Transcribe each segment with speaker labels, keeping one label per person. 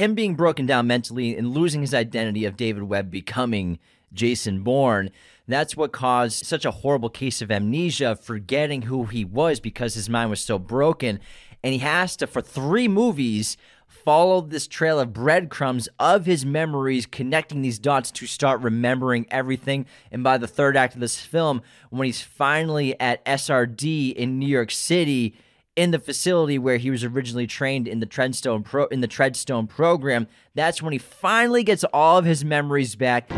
Speaker 1: him being broken down mentally and losing his identity of David Webb becoming Jason Bourne. That's what caused such a horrible case of amnesia, forgetting who he was because his mind was so broken. And he has to, for three movies, follow this trail of breadcrumbs of his memories, connecting these dots to start remembering everything. And by the third act of this film, when he's finally at SRD in New York City, in the facility where he was originally trained in the Treadstone pro in the Treadstone program, that's when he finally gets all of his memories back.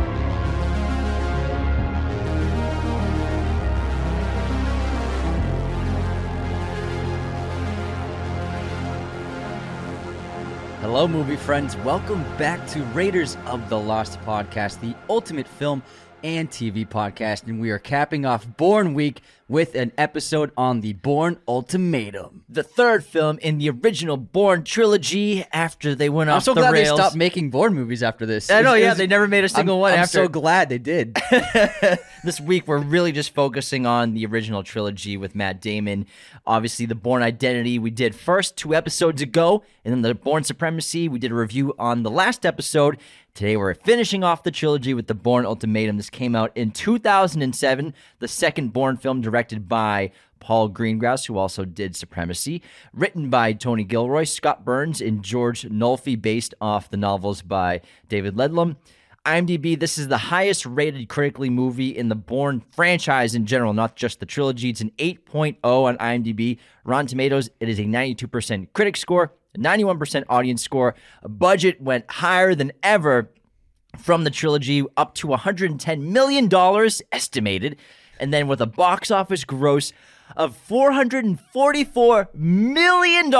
Speaker 2: Hello, movie friends. Welcome back to Raiders of the Lost podcast, the ultimate film and TV podcast. And we are capping off Bourne Week with an episode on the Bourne Ultimatum.
Speaker 1: The third film in the original Bourne trilogy after they went
Speaker 2: I'm
Speaker 1: off
Speaker 2: so
Speaker 1: the
Speaker 2: glad
Speaker 1: rails.
Speaker 2: they stopped making Bourne movies after this.
Speaker 1: I know,
Speaker 2: It's-
Speaker 1: yeah,
Speaker 2: it's-
Speaker 1: they never made a single
Speaker 2: I'm,
Speaker 1: one
Speaker 2: I'm
Speaker 1: after.
Speaker 2: so glad they did.
Speaker 1: this week we're really just focusing on the original trilogy with Matt Damon. Obviously, the Bourne Identity we did first two episodes ago, and then the Bourne Supremacy we did a review on the last episode. Today we're finishing off the trilogy with the Bourne Ultimatum. This came out in 2007, the second Bourne film directed by Paul Greengrass, who also did Supremacy, written by Tony Gilroy, Scott Burns, and George Nolfi, based off the novels by David Ludlum. IMDb, this is the highest rated critically movie in the Bourne franchise in general, not just the trilogy. It's an 8.0 on IMDb. Rotten Tomatoes, it is a 92% critic score, 91% audience score. A budget went higher than ever from the trilogy, up to $110 million estimated. And then with a box office gross of $444 million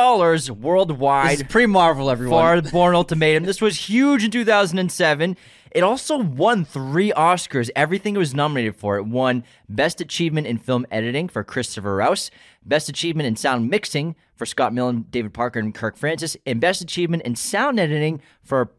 Speaker 1: worldwide
Speaker 2: This is pre Marvel, everyone.
Speaker 1: for Bourne Ultimatum. This was huge in 2007. It also won three Oscars. Everything it was nominated for. It won Best Achievement in Film Editing for Christopher Rouse, Best Achievement in Sound Mixing for Scott Millan, David Parker, and Kirk Francis, and Best Achievement in Sound Editing for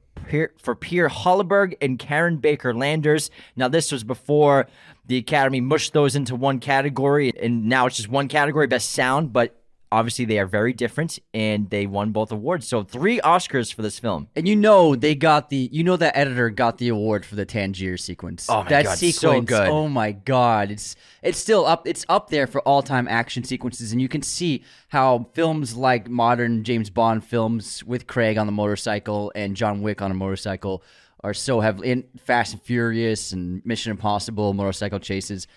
Speaker 1: for Pierre Hallberg and Karen Baker Landers. Now, this was before the Academy mushed those into one category, and now it's just one category, Best Sound, but obviously they are very different, and they won both awards. So, three Oscars for this film.
Speaker 2: And you know they got the you know that editor got the award for the Tangier sequence.
Speaker 1: Oh my
Speaker 2: that
Speaker 1: God, so good.
Speaker 2: Oh my god, it's it's still up it's up there for all time action sequences, and you can see how films like modern James Bond films with Craig on the motorcycle and John Wick on a motorcycle are so heavily in Fast and Furious and Mission Impossible motorcycle chases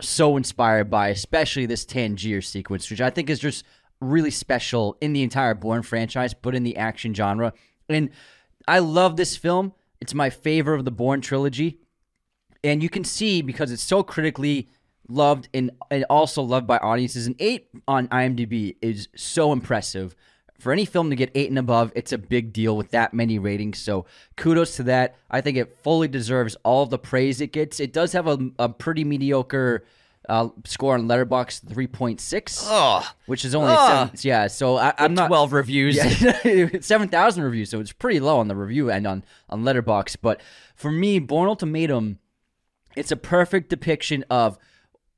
Speaker 2: so inspired by, especially this Tangier sequence, which I think is just really special in the entire Bourne franchise, but in the action genre. And I love this film. It's my favorite of the Bourne trilogy. And you can see because it's so critically loved and, and also loved by audiences. An eight on IMDb is so impressive. For any film to get eight and above, it's a big deal with that many ratings. So kudos to that. I think it fully deserves all the praise it gets. It does have a, a pretty mediocre uh, score on Letterboxd, three point six,
Speaker 1: Oh,
Speaker 2: which is only seven, yeah. So I, I'm not
Speaker 1: 12 reviews.
Speaker 2: yeah, seven thousand reviews, so it's pretty low on the review end on on Letterboxd. But for me, Bourne Ultimatum, it's a perfect depiction of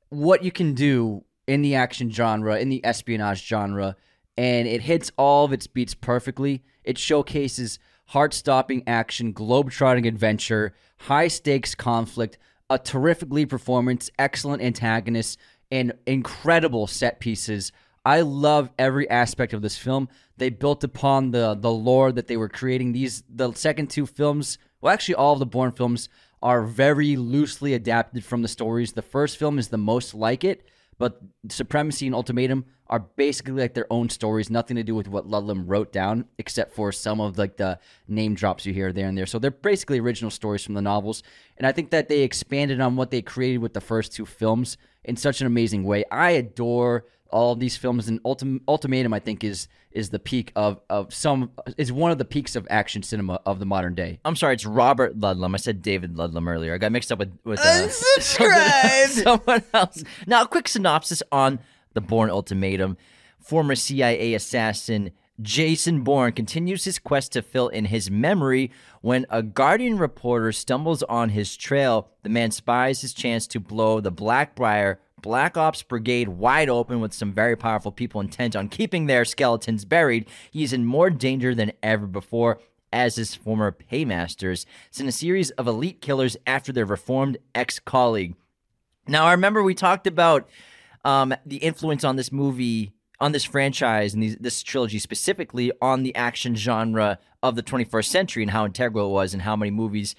Speaker 2: what you can do in the action genre, in the espionage genre, and it hits all of its beats perfectly. It showcases heart-stopping action, globe-trotting adventure, high-stakes conflict, a terrific lead performance, excellent antagonists, and incredible set pieces. I love every aspect of this film. They built upon the the lore that they were creating. These the second two films, well, actually all of the Bourne films are very loosely adapted from the stories. The first film is the most like it, but Supremacy and Ultimatum are basically like their own stories, nothing to do with what Ludlum wrote down, except for some of like the name drops you hear there and there. So they're basically original stories from the novels, and I think that they expanded on what they created with the first two films in such an amazing way. I adore all of these films, and Ultim- Ultimatum I think is is the peak of of some is one of the peaks of action cinema of the modern day.
Speaker 1: I'm sorry, it's Robert Ludlum. I said David Ludlum earlier. I got mixed up with with uh,
Speaker 2: Unsubscribe!
Speaker 1: someone else. Now, a quick synopsis on the Bourne Ultimatum. Former CIA assassin Jason Bourne continues his quest to fill in his memory when a Guardian reporter stumbles on his trail. The man spies his chance to blow the Blackbriar Black Ops Brigade wide open with some very powerful people intent on keeping their skeletons buried. He is in more danger than ever before. as his former paymasters, send a series of elite killers after their reformed ex colleague. Now, I remember we talked about um, the influence on this movie, on this franchise, and these, this trilogy specifically on the action genre of the 21st century and how integral it was, and how many movies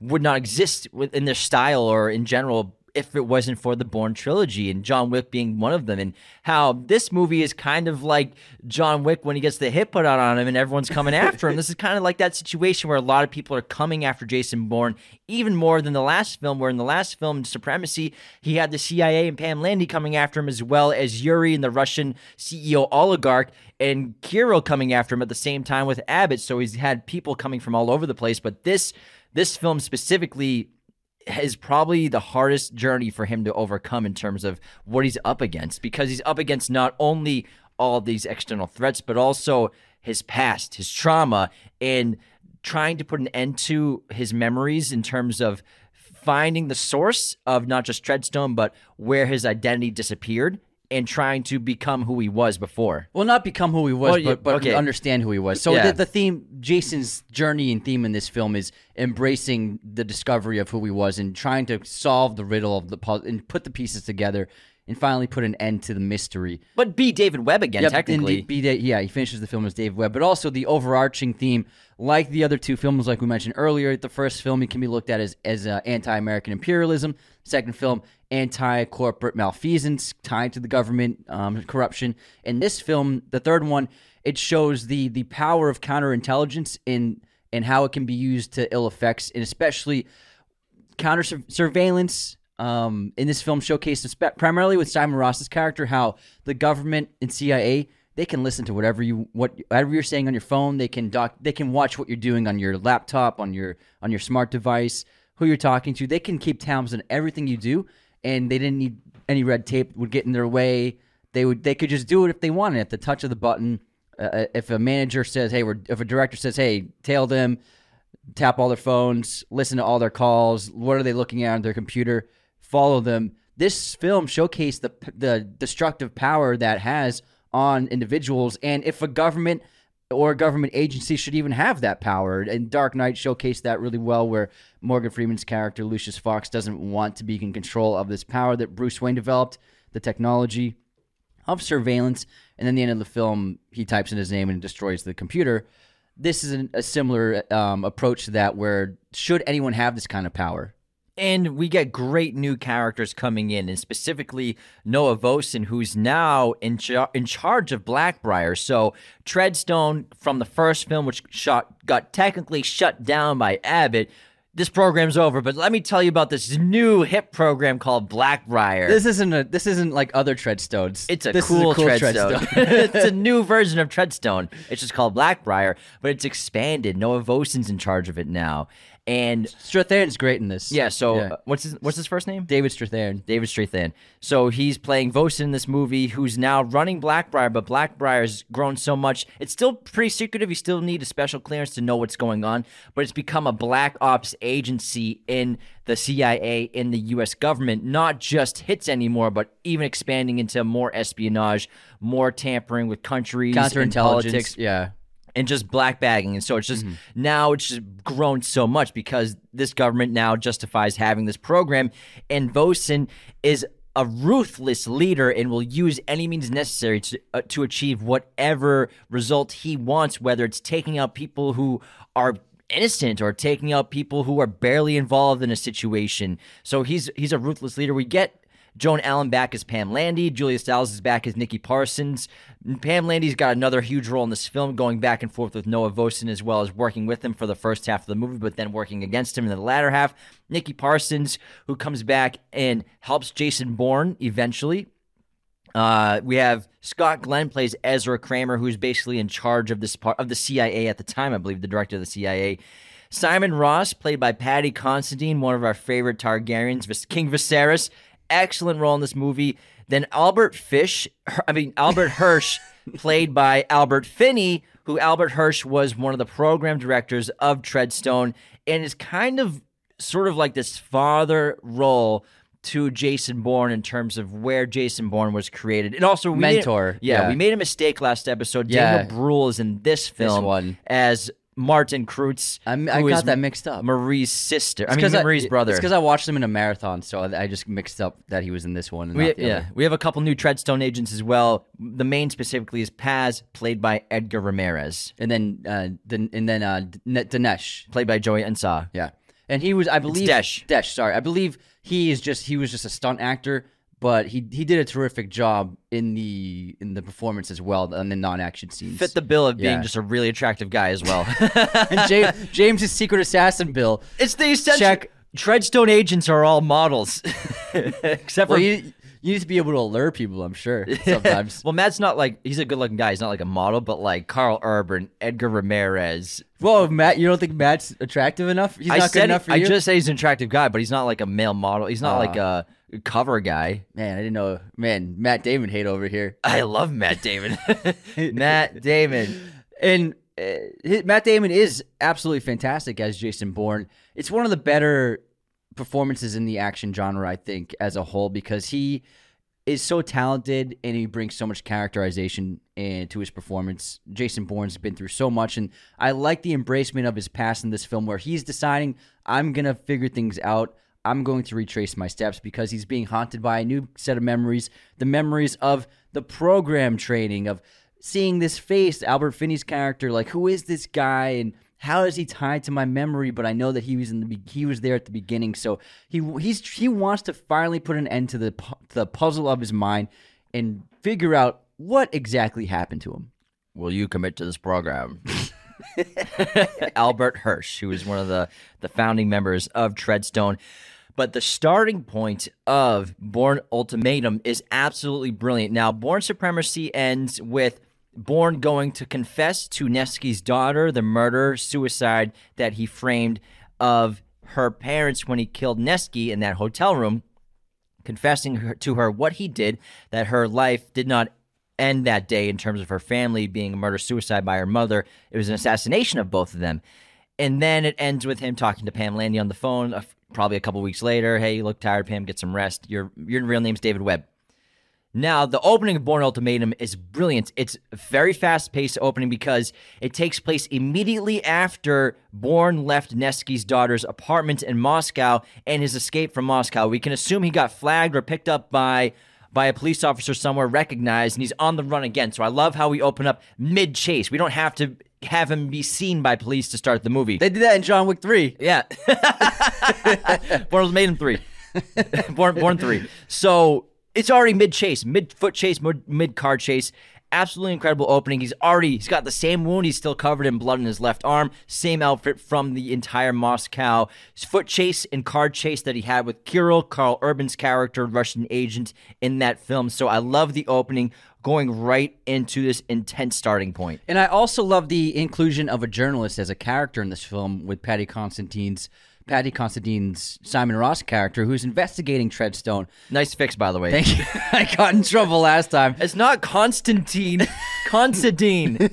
Speaker 1: would not exist in their style or in general if it wasn't for the Bourne trilogy and John Wick being one of them, and how this movie is kind of like John Wick when he gets the hit put out on him and everyone's coming after him. This is kind of like that situation where a lot of people are coming after Jason Bourne even more than the last film, where in the last film, Supremacy, he had the CIA and Pam Landy coming after him as well as Yuri and the Russian CEO oligarch and Kirill coming after him at the same time with Abbott. So he's had people coming from all over the place, but this this film specifically is probably the hardest journey for him to overcome in terms of what he's up against because he's up against not only all these external threats but also his past, his trauma and trying to put an end to his memories in terms of finding the source of not just Treadstone but where his identity disappeared and trying to become who he was before.
Speaker 2: Well, not become who he was,
Speaker 1: Well,
Speaker 2: but, but
Speaker 1: okay.
Speaker 2: understand who he was. So
Speaker 1: Yeah.
Speaker 2: the, the theme, Jason's journey and theme in this film is embracing the discovery of who he was and trying to solve the riddle of the puzzle and put the pieces together and finally put an end to the mystery.
Speaker 1: But be David Webb again,
Speaker 2: Yep,
Speaker 1: technically.
Speaker 2: be Da- yeah, he finishes the film as Dave Webb, but also the overarching theme, like the other two films, like we mentioned earlier. The first film it can be looked at as as uh, anti-American imperialism. Second film, anti-corporate malfeasance tied to the government um, corruption. In this film, the third one, it shows the the power of counterintelligence in and how it can be used to ill effects, and especially counter sur- surveillance um, in this film showcased spe- primarily with Simon Ross's character how the government and CIA they can listen to whatever you what whatever you're saying on your phone they can doc they can watch what you're doing on your laptop on your on your smart device who you're talking to they can keep tabs on everything you do and they didn't need any red tape would get in their way they would they could just do it if they wanted at the touch of the button uh, if a manager says hey we're if a director says hey tail them tap all their phones, listen to all their calls. What are they looking at on their computer? Follow them. This film showcased the the destructive power that has on individuals, and if a government or a government agency should even have that power. And Dark Knight showcased that really well, where Morgan Freeman's character Lucius Fox doesn't want to be in control of this power that Bruce Wayne developed, the technology of surveillance, and then the end of the film, he types in his name and destroys the computer. This is an, a similar um, approach to that, where should anyone have this kind of power?
Speaker 1: And we get great new characters coming in, and specifically Noah Vosen, who's now in, char- in charge of Blackbriar. So Treadstone from the first film, which shot got technically shut down by Abbott. This program's over, but let me tell you about this new hip program called Blackbriar.
Speaker 2: This isn't a this isn't like other Treadstones.
Speaker 1: It's a
Speaker 2: This is
Speaker 1: cool, Treadstone.
Speaker 2: Treadstone.
Speaker 1: it's a new version of Treadstone. It's just called Blackbriar, but it's expanded. Noah Vosen's in charge of it now. And
Speaker 2: Strathairn's great in this.
Speaker 1: yeah, so
Speaker 2: Yeah.
Speaker 1: uh, what's his what's his first name?
Speaker 2: David Strathairn.
Speaker 1: David Strathairn. So he's playing Vosen in this movie, who's now running Blackbriar, but Blackbriar's grown so much. It's still pretty secretive. You still need a special clearance to know what's going on, but it's become a black ops agency in the CIA, in the U.S. government, not just hits anymore, but even expanding into more espionage, more tampering with countries,
Speaker 2: Counterintelligence. Yeah.
Speaker 1: And just black bagging. And so it's just now it's just grown so much because this government now justifies having this program. And Vosen is a ruthless leader and will use any means necessary to uh, to achieve whatever result he wants, whether it's taking out people who are innocent or taking out people who are barely involved in a situation. So he's he's a ruthless leader. We get Joan Allen back as Pam Landy. Julia Stiles is back as Nikki Parsons. Pam Landy's got another huge role in this film, going back and forth with Noah Vosen as well as working with him for the first half of the movie, but then working against him in the latter half. Nikki Parsons, who comes back and helps Jason Bourne eventually. Uh, we have Scott Glenn plays Ezra Kramer, who's basically in charge of this part of the CIA at the time, I believe, the director of the CIA. Simon Ross, played by Paddy Considine, one of our favorite Targaryens, King Viserys, excellent role in this movie. Then Albert Fish, I mean Albert Hirsch, played by Albert Finney, who Albert Hirsch was one of the program directors of Treadstone, and is kind of sort of like this father role to Jason Bourne in terms of where Jason Bourne was created, and also we made-
Speaker 2: Mentor,
Speaker 1: yeah,
Speaker 2: yeah.
Speaker 1: we made a mistake last episode.
Speaker 2: Yeah.
Speaker 1: Daniel Bruhl is in this film
Speaker 2: one.
Speaker 1: as Martin Kreutz.
Speaker 2: I'm, I got
Speaker 1: is
Speaker 2: that mixed up.
Speaker 1: Marie's sister. I mean,
Speaker 2: 'cause
Speaker 1: Marie's brother.
Speaker 2: It's because I watched him in a marathon, so I, I just mixed up that he was in this one. And
Speaker 1: We,
Speaker 2: not the
Speaker 1: yeah,
Speaker 2: other.
Speaker 1: we have a couple new Treadstone agents as well. The main specifically is Paz, played by Edgar Ramirez,
Speaker 2: And then, uh, the, and then uh, D- Dinesh.
Speaker 1: played by Joey Ansah.
Speaker 2: Yeah, and he was, I believe,
Speaker 1: Desh.
Speaker 2: Desh. Sorry, I believe he is just he was just a stunt actor, but he he did a terrific job in the in the performance as well in the non action scenes.
Speaker 1: Fit the bill of being
Speaker 2: Yeah.
Speaker 1: just a really attractive guy as well.
Speaker 2: and James, James's secret assassin bill.
Speaker 1: it's the essential.
Speaker 2: Check.
Speaker 1: Treadstone agents are all models, except for
Speaker 2: Well, you, you need to be able to allure people. I'm sure sometimes.
Speaker 1: Well, Matt's not like he's a good-looking guy. He's not like a model, but like Karl Urban, Edgar Ramirez.
Speaker 2: well, Matt, you don't think Matt's attractive enough? He's
Speaker 1: I
Speaker 2: not good enough for you.
Speaker 1: I just say he's an attractive guy, but he's not like a male model. He's not
Speaker 2: Uh.
Speaker 1: like a cover guy.
Speaker 2: man, I didn't know. Man, Matt Damon hate over here.
Speaker 1: I love Matt Damon. Matt Damon.
Speaker 2: and uh, Matt Damon is absolutely fantastic as Jason Bourne. It's one of the better performances in the action genre, I think, as a whole, because he is so talented and he brings so much characterization into his performance. Jason Bourne's been through so much, and I like the embracement of his past in this film, where he's deciding, I'm gonna figure things out. I'm going to retrace my steps because he's being haunted by a new set of memories, the memories of the program training, of seeing this face, Albert Finney's character, like who is this guy and how is he tied to my memory? But I know that he was in the he was there at the beginning, so he he's he wants to finally put an end to the the puzzle of his mind and figure out what exactly happened to him.
Speaker 1: Will you commit to this program? Albert Hirsch, who is one of the, the founding members of Treadstone. But the starting point of Bourne Ultimatum is absolutely brilliant. Now, Bourne Supremacy ends with Bourne going to confess to Nevsky's daughter the murder suicide that he framed of her parents when he killed Nevsky in that hotel room confessing her, to her what he did, that her life did not end that day in terms of her family being a murder suicide by her mother. It was an assassination of both of them. And then it ends with him talking to Pam Landy on the phone, uh, probably a couple weeks later. Hey, you look tired, Pam. Get some rest. Your your real name's David Webb. Now, the opening of Bourne Ultimatum is brilliant. It's a very fast paced opening because it takes place immediately after Bourne left Nevsky's daughter's apartment in Moscow and his escape from Moscow. We can assume he got flagged or picked up by by a police officer somewhere, recognized, and he's on the run again. So I love how we open up mid chase. We don't have to have him be seen by police to start the movie.
Speaker 2: They did that in John Wick 3.
Speaker 1: Yeah. Born was made in three. born born three. So it's already mid chase, mid foot chase, mid car chase. Absolutely incredible opening. He's already he's got the same wound. He's still covered in blood in his left arm. Same outfit from the entire Moscow foot chase and car chase that he had with Kirill, Karl Urban's character, Russian agent in that film. So I love the opening going right into this intense starting point.
Speaker 2: And I also love the inclusion of a journalist as a character in this film with Paddy Constantine's Paddy Constantine's Simon Ross character who's investigating Treadstone.
Speaker 1: Nice fix, by the way.
Speaker 2: Thank you. I got in trouble last time.
Speaker 1: It's not Constantine, Considine.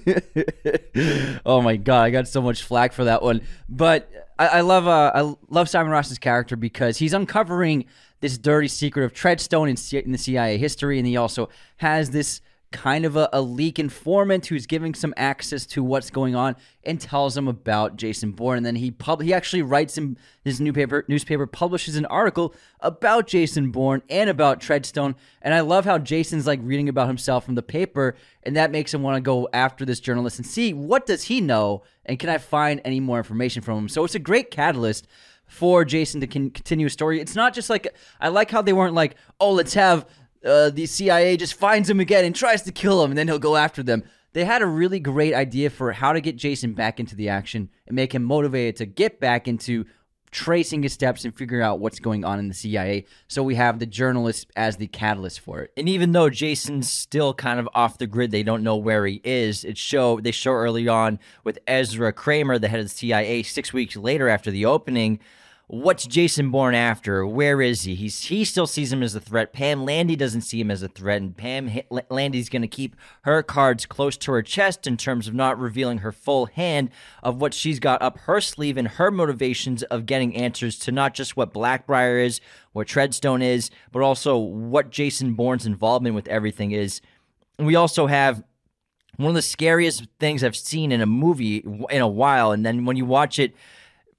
Speaker 2: oh my god, I got so much flack for that one. But I, I love uh, I love Simon Ross's character because he's uncovering this dirty secret of Treadstone in, C- in the CIA history, and he also has this kind of a, a leak informant who's giving some access to what's going on and tells him about Jason Bourne. And then he pub- he actually writes him his newspaper newspaper publishes an article about Jason Bourne and about Treadstone. And I love how Jason's like reading about himself from the paper, and that makes him want to go after this journalist and see what does he know and can I find any more information from him. So it's a great catalyst for Jason to con- continue his story. It's not just like I like how they weren't like, oh, let's have uh, the CIA just finds him again and tries to kill him, and then he'll go after them. They had a really great idea for how to get Jason back into the action and make him motivated to get back into tracing his steps and figuring out what's going on in the CIA. So we have the journalist as the catalyst for it.
Speaker 1: And even though Jason's still kind of off the grid, they don't know where he is. It show they show early on with Ezra Kramer, the head of the CIA, six weeks later after the opening. What's Jason Bourne after? Where is he? He's he still sees him as a threat. Pam Landy doesn't see him as a threat, and Pam H- Landy's going to keep her cards close to her chest in terms of not revealing her full hand of what she's got up her sleeve and her motivations of getting answers to not just what Blackbriar is, what Treadstone is, but also what Jason Bourne's involvement with everything is. And we also have one of the scariest things I've seen in a movie in a while. And then when you watch it,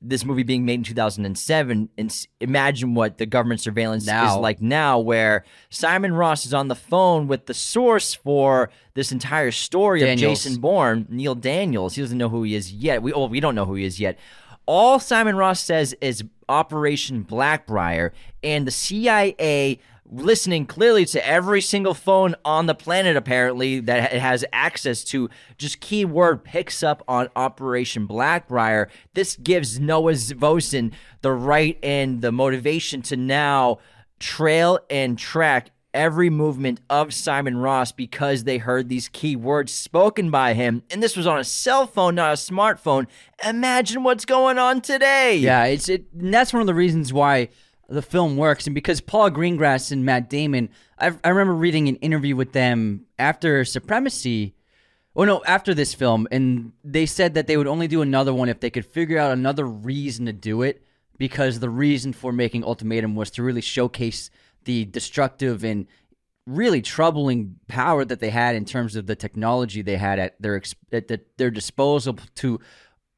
Speaker 1: this movie being made in 2007, and s- imagine what the government surveillance
Speaker 2: Now.
Speaker 1: is like now, where Simon Ross is on the phone with the source for this entire story
Speaker 2: Daniels.
Speaker 1: of Jason Bourne, Neil Daniels. He doesn't know who he is yet. We oh, we don't know who he is yet. All Simon Ross says is Operation Blackbriar, and the CIA listening clearly to every single phone on the planet apparently that it has access to. Just keyword picks up on operation blackbriar. This gives noah vosen the right and the motivation to now trail and track every movement of simon ross because they heard these key words spoken by him. And this was on a cell phone not a smartphone. Imagine what's going on today.
Speaker 2: Yeah, it's it. That's one of the reasons why the film works, and because Paul Greengrass and Matt Damon, I, I remember reading an interview with them after Supremacy. Oh no, after this film, and they said that they would only do another one if they could figure out another reason to do it, because the reason for making Ultimatum was to really showcase the destructive and really troubling power that they had in terms of the technology they had at their at the, their disposal to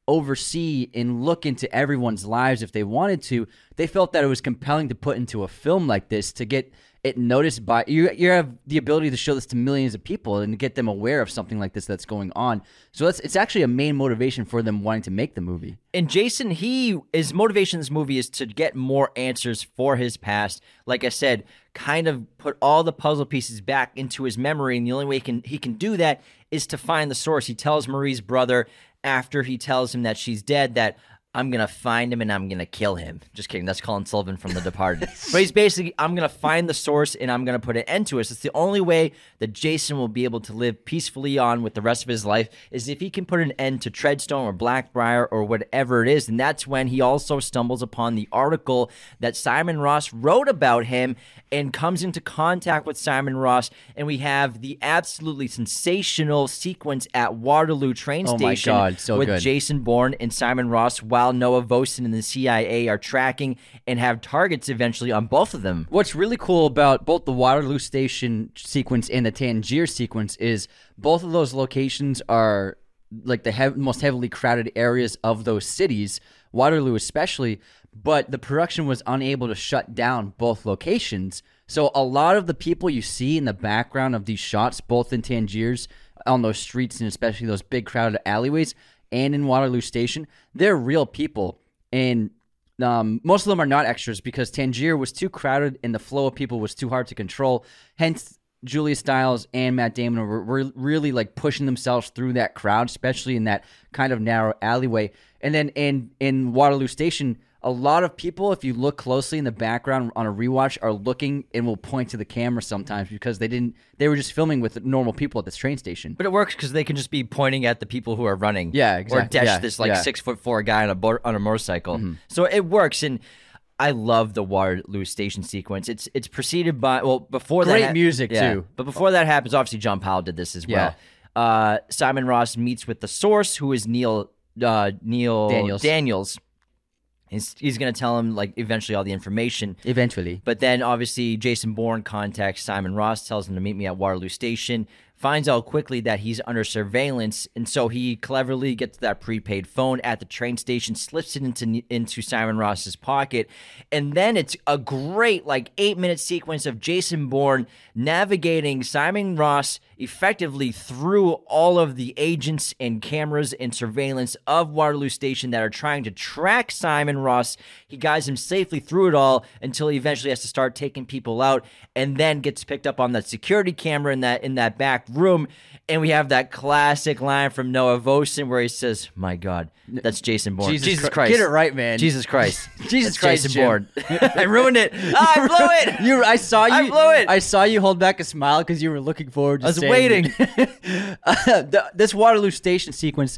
Speaker 2: oversee and look into everyone's lives if they wanted to. They felt that it was compelling to put into a film like this to get it noticed by you. You have the ability to show this to millions of people and get them aware of something like this that's going on. So it's it's actually a main motivation for them wanting to make the movie.
Speaker 1: And Jason, he his motivation in this movie is to get more answers for his past. Like I said, kind of put all the puzzle pieces back into his memory, and the only way he can he can do that is to find the source. He tells Marie's brother after he tells him that she's dead that I'm gonna find him and I'm gonna kill him. Just kidding. That's Colin Sullivan from The Departed. but he's basically I'm gonna find the source and I'm gonna put an end to it. So it's the only way that Jason will be able to live peacefully on with the rest of his life is if he can put an end to Treadstone or Blackbriar or whatever it is. And that's when he also stumbles upon the article that Simon Ross wrote about him and comes into contact with Simon Ross. And we have the absolutely sensational sequence at Waterloo train
Speaker 2: Oh my
Speaker 1: station
Speaker 2: God, so
Speaker 1: with
Speaker 2: good.
Speaker 1: Jason Bourne and Simon Ross while Noah Vosen and the CIA are tracking and have targets eventually on both of them.
Speaker 2: What's really cool about both the Waterloo Station sequence and the Tangier sequence is both of those locations are like the hev- most heavily crowded areas of those cities, Waterloo especially. But the production was unable to shut down both locations. So a lot of the people you see in the background of these shots, both in Tangiers on those streets and especially those big crowded alleyways and in Waterloo Station, they're real people. And um, most of them are not extras because Tangier was too crowded and the flow of people was too hard to control. Hence, Julia Stiles and Matt Damon were, were really like pushing themselves through that crowd, especially in that kind of narrow alleyway. And then in in Waterloo Station, a lot of people, if you look closely in the background on a rewatch, are looking and will point to the camera sometimes because they didn't. They were just filming with normal people at this train station.
Speaker 1: But it works because they can just be pointing at the people who are running.
Speaker 2: Yeah,
Speaker 1: exactly.
Speaker 2: Or
Speaker 1: dash
Speaker 2: yeah,
Speaker 1: this like
Speaker 2: yeah. Mm-hmm.
Speaker 1: six foot four guy on a bo- on a motorcycle. So it works, and I love the Waterloo station sequence. It's it's preceded by well before
Speaker 2: Great
Speaker 1: that
Speaker 2: music,
Speaker 1: yeah,
Speaker 2: too.
Speaker 1: But before that happens, obviously John Powell did this as well. Uh, Simon Ross meets with the source, who is Neil uh, Neil
Speaker 2: Daniels.
Speaker 1: Daniels. He's, he's going to tell him like eventually all the information.
Speaker 2: Eventually,
Speaker 1: But then obviously Jason Bourne contacts Simon Ross, tells him to meet me at Waterloo Station, finds out quickly that he's under surveillance, and so he cleverly gets that prepaid phone at the train station, slips it into into Simon Ross's pocket, and then it's a great like eight minute sequence of Jason Bourne navigating Simon Ross effectively through all of the agents and cameras and surveillance of Waterloo Station that are trying to track Simon Ross. He guides him safely through it all until he eventually has to start taking people out and then gets picked up on that security camera in that in that back room. And we have that classic line from Noah Vosen where he says, My God, that's Jason Bourne.
Speaker 2: Jesus
Speaker 1: Jesus,
Speaker 2: Christ. Get it right, man.
Speaker 1: Jesus Christ.
Speaker 2: Jesus Christ,
Speaker 1: Jason
Speaker 2: Jim.
Speaker 1: Bourne. I ruined it. Ah, I blew it.
Speaker 2: You, I saw you.
Speaker 1: I blew it.
Speaker 2: I saw you hold back a smile because you were looking forward. to
Speaker 1: I was waiting.
Speaker 2: Uh, the- this Waterloo Station sequence.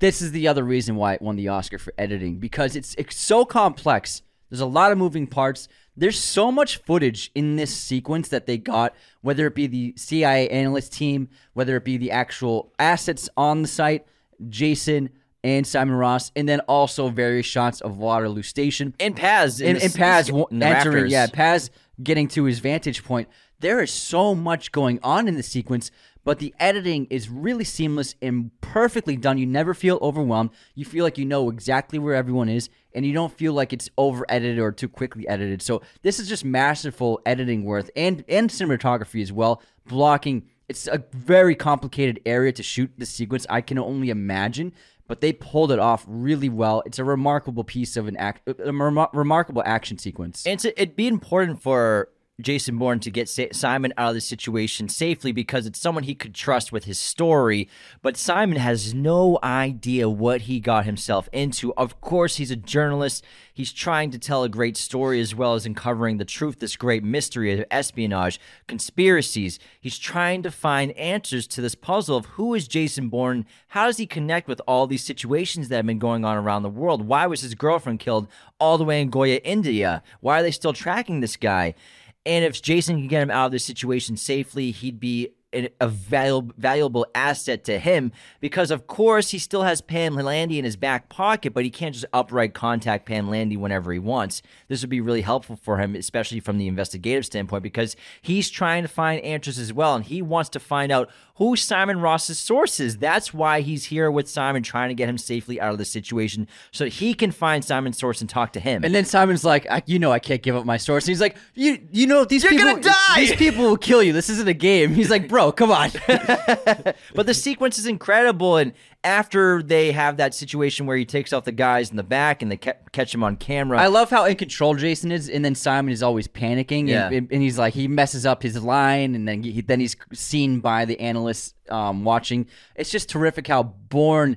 Speaker 2: This is the other reason why it won the Oscar for editing because it's it's so complex. There's a lot of moving parts. There's so much footage in this sequence that they got, whether it be the CIA analyst team, whether it be the actual assets on the site, Jason and Simon Ross, and then also various shots of Waterloo Station
Speaker 1: And Paz.
Speaker 2: and, and Paz w- entering,
Speaker 1: rafters.
Speaker 2: yeah, Paz getting to his vantage point. There is so much going on in the sequence, but the editing is really seamless and perfectly done. You never feel overwhelmed. You feel like you know exactly where everyone is, and you don't feel like it's over edited or too quickly edited. So this is just masterful editing worth and and cinematography as well. Blocking. It's a very complicated area to shoot the sequence. I can only imagine, but they pulled it off really well. It's a remarkable piece of an act, a remar- remarkable action sequence.
Speaker 1: And to, it'd be important for Jason Bourne to get Simon out of the situation safely because it's someone he could trust with his story. But Simon has no idea what he got himself into. Of course, he's a journalist. He's trying to tell a great story as well as uncovering the truth, this great mystery of espionage, conspiracies. He's trying to find answers to this puzzle of who is Jason Bourne? How does he connect with all these situations that have been going on around the world? Why was his girlfriend killed all the way in Goa, India? Why are they still tracking this guy? And if Jason can get him out of this situation safely, he'd be a valuable valuable asset to him because of course he still has Pam Landy in his back pocket, but he can't just upright contact Pam Landy whenever he wants. This would be really helpful for him, especially from the investigative standpoint, because he's trying to find answers as well, and he wants to find out who Simon Ross's source is. That's why he's here with Simon, trying to get him safely out of the situation so he can find Simon's source and talk to him.
Speaker 2: And then Simon's like, "You know, I can't give up my source." And he's like, "You, you know, these
Speaker 1: You're
Speaker 2: people,
Speaker 1: gonna die!
Speaker 2: these people will kill you. This isn't a game." He's like, "Bro, come on."
Speaker 1: but the sequence is incredible. And after they have that situation where he takes off the guys in the back and they ca- catch him on camera,
Speaker 2: I love how in control Jason is, and then Simon is always panicking,
Speaker 1: Yeah.
Speaker 2: and, and he's like he messes up his line, and then he, then he's seen by the analysts um, watching. It's just terrific how Bourne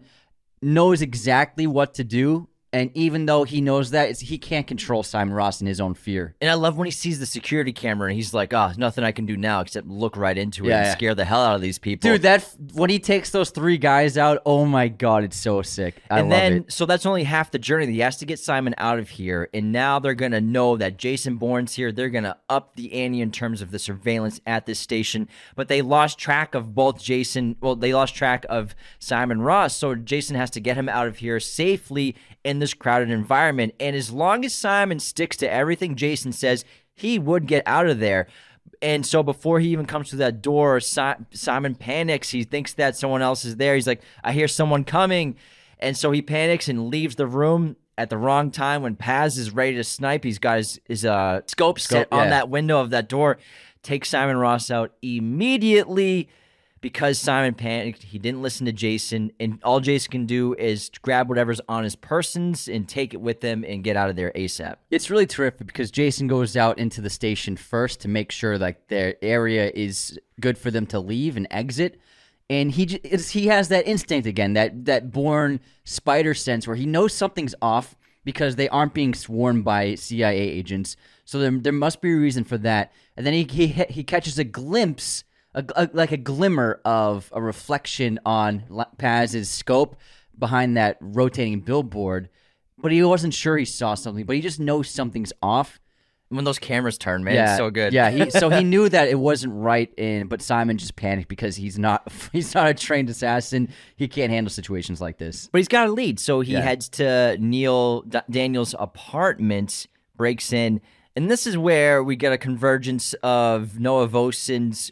Speaker 2: knows exactly what to do, and even though he knows that, it's, he can't control Simon Ross in his own fear.
Speaker 1: And I love when he sees the security camera and he's like, "Oh, nothing I can do now except look right into it
Speaker 2: Yeah,
Speaker 1: and
Speaker 2: yeah.
Speaker 1: scare the hell out of these people."
Speaker 2: Dude, that when he takes those three guys out, oh my god, it's so sick. I
Speaker 1: and
Speaker 2: love
Speaker 1: then,
Speaker 2: it.
Speaker 1: so that's only half the journey. He has to get Simon out of here, and now they're gonna know that Jason Bourne's here. They're gonna up the ante in terms of the surveillance at this station. But they lost track of both Jason. Well, they lost track of Simon Ross, so Jason has to get him out of here safely in this crowded environment. And as long as Simon sticks to everything Jason says, he would get out of there. And so before he even comes to that door, Simon panics. He thinks that someone else is there. He's like, I hear someone coming. And so he panics and leaves the room at the wrong time when Paz is ready to snipe. He's got his, his uh, scope, set
Speaker 2: Scope,
Speaker 1: on that window of that door. Takes Simon Ross out immediately because Simon panicked. He didn't listen to Jason. And all Jason can do is grab whatever's on his persons and take it with him and get out of there ASAP.
Speaker 2: It's really terrific because Jason goes out into the station first to make sure like their area is good for them to leave and exit. And he he has that instinct again, that that Bourne spider sense where he knows something's off because they aren't being sworn by CIA agents. So there, there must be a reason for that. And then he he, he catches a glimpse, a, a- like a glimmer of a reflection on Paz's scope behind that rotating billboard but he wasn't sure he saw something, but he just knows something's off.
Speaker 1: When those cameras turn, man, it's so good.
Speaker 2: Yeah, he, so he knew that it wasn't right, In but Simon just panicked because he's not he's not a trained assassin. He can't handle situations like this.
Speaker 1: But he's got a lead, so he
Speaker 2: Yeah.
Speaker 1: heads to Neil D- Daniel's apartment, breaks in, and this is where we get a convergence of Noah Vosen's s-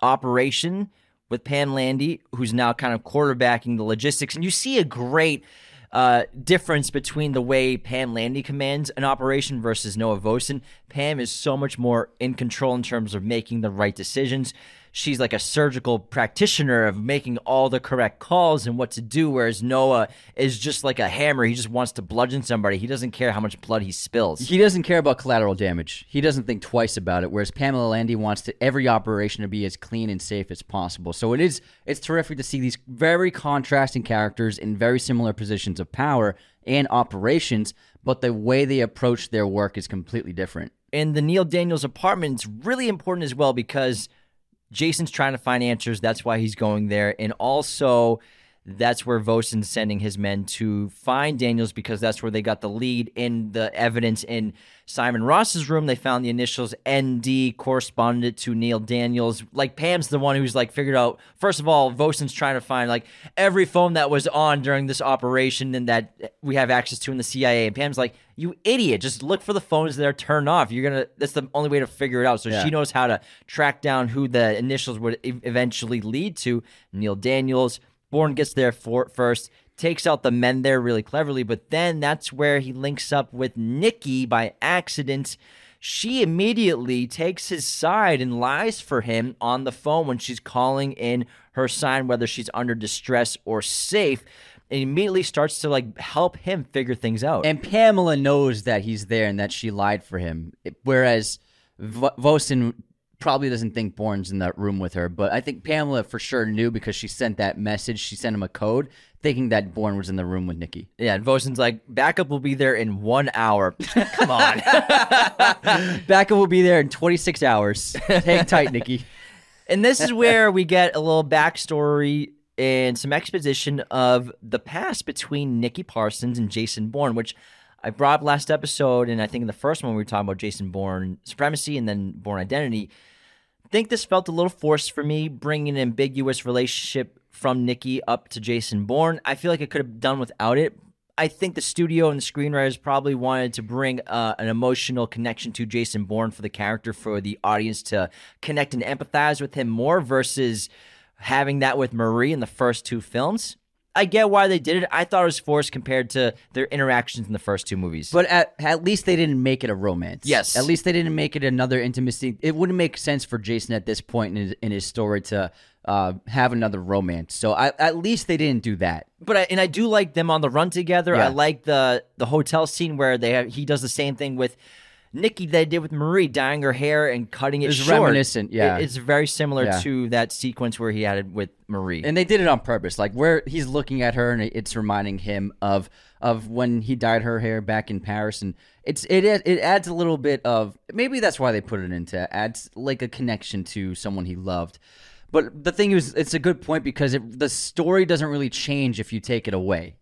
Speaker 1: operation with Pam Landy, who's now kind of quarterbacking the logistics, and you see a great uh, difference between the way Pam Landy commands an operation versus Noah Vosen. Pam is so much more in control in terms of making the right decisions. She's like a surgical practitioner of making all the correct calls and what to do, whereas Noah is just like a hammer. He just wants to bludgeon somebody. He doesn't care how much blood he spills.
Speaker 2: He doesn't care about collateral damage. He doesn't think twice about it. Whereas Pamela Landy wants to, every operation to be as clean and safe as possible. So it is it's terrific to see these very contrasting characters in very similar positions of power and operations, but the way they approach their work is completely different.
Speaker 1: in the Neil Daniels apartment is really important as well because Jason's trying to find answers. That's why he's going there. And also, That's where Vosen's sending his men to find Daniels because that's where they got the lead in the evidence in Simon Ross's room. They found the initials ND corresponded to Neil Daniels. Like Pam's the one who's like figured out. First of all, Vosen's trying to find like every phone that was on during this operation and that we have access to in the CIA. And Pam's like, "You idiot! Just look for the phones that are turned off. You're gonna. That's the only way to figure it out." So
Speaker 2: Yeah.
Speaker 1: she knows how to track down who the initials would eventually lead to. Neil Daniels. Bourne gets there for first, takes out the men there really cleverly, but then that's where he links up with Nikki by accident. She immediately takes his side and lies for him on the phone when she's calling in her sign, whether she's under distress or safe, and immediately starts to like help him figure things out.
Speaker 2: And Pamela knows that he's there and that she lied for him, whereas v- Vosen probably doesn't think Bourne's in that room with her. But I think Pamela for sure knew because she sent that message. She sent him a code thinking that Bourne was in the room with Nikki.
Speaker 1: yeah, and Vosen's like, backup will be there in one hour. Come on.
Speaker 2: backup will be there in 26 hours. Hang tight, Nikki.
Speaker 1: And this is where we get a little backstory and some exposition of the past between Nikki Parsons and Jason Bourne, which I brought up last episode, and I think in the first one we were talking about Jason Bourne supremacy and then Bourne identity. I think this felt a little forced for me, bringing an ambiguous relationship from Nikki up to Jason Bourne. I feel like it could have done without it. I think the studio and the screenwriters probably wanted to bring uh, an emotional connection to Jason Bourne for the character, for the audience to connect and empathize with him more versus having that with Marie in the first two films. I get why they did it. I thought it was forced compared to their interactions in the first two movies.
Speaker 2: But at, at least they didn't make it a romance.
Speaker 1: Yes.
Speaker 2: At least they didn't make it another intimacy. It wouldn't make sense for Jason at this point in his, in his story to uh, have another romance. So I, at least they didn't do that.
Speaker 1: but I, and I do like them on the run together.
Speaker 2: Yeah.
Speaker 1: I like the the hotel scene where they have, he does the same thing with Nikki that he did with Marie, dyeing her hair and cutting it
Speaker 2: It's
Speaker 1: short.
Speaker 2: reminiscent, yeah.
Speaker 1: It- it's very similar
Speaker 2: Yeah.
Speaker 1: to that sequence where he had it with Marie.
Speaker 2: And they did it on purpose. Like where he's looking at her and it's reminding him of of when he dyed her hair back in Paris and it's it it adds a little bit of maybe that's why they put it into adds like a connection to someone he loved. But the thing is it's a good point because it, the story doesn't really change if you take it away.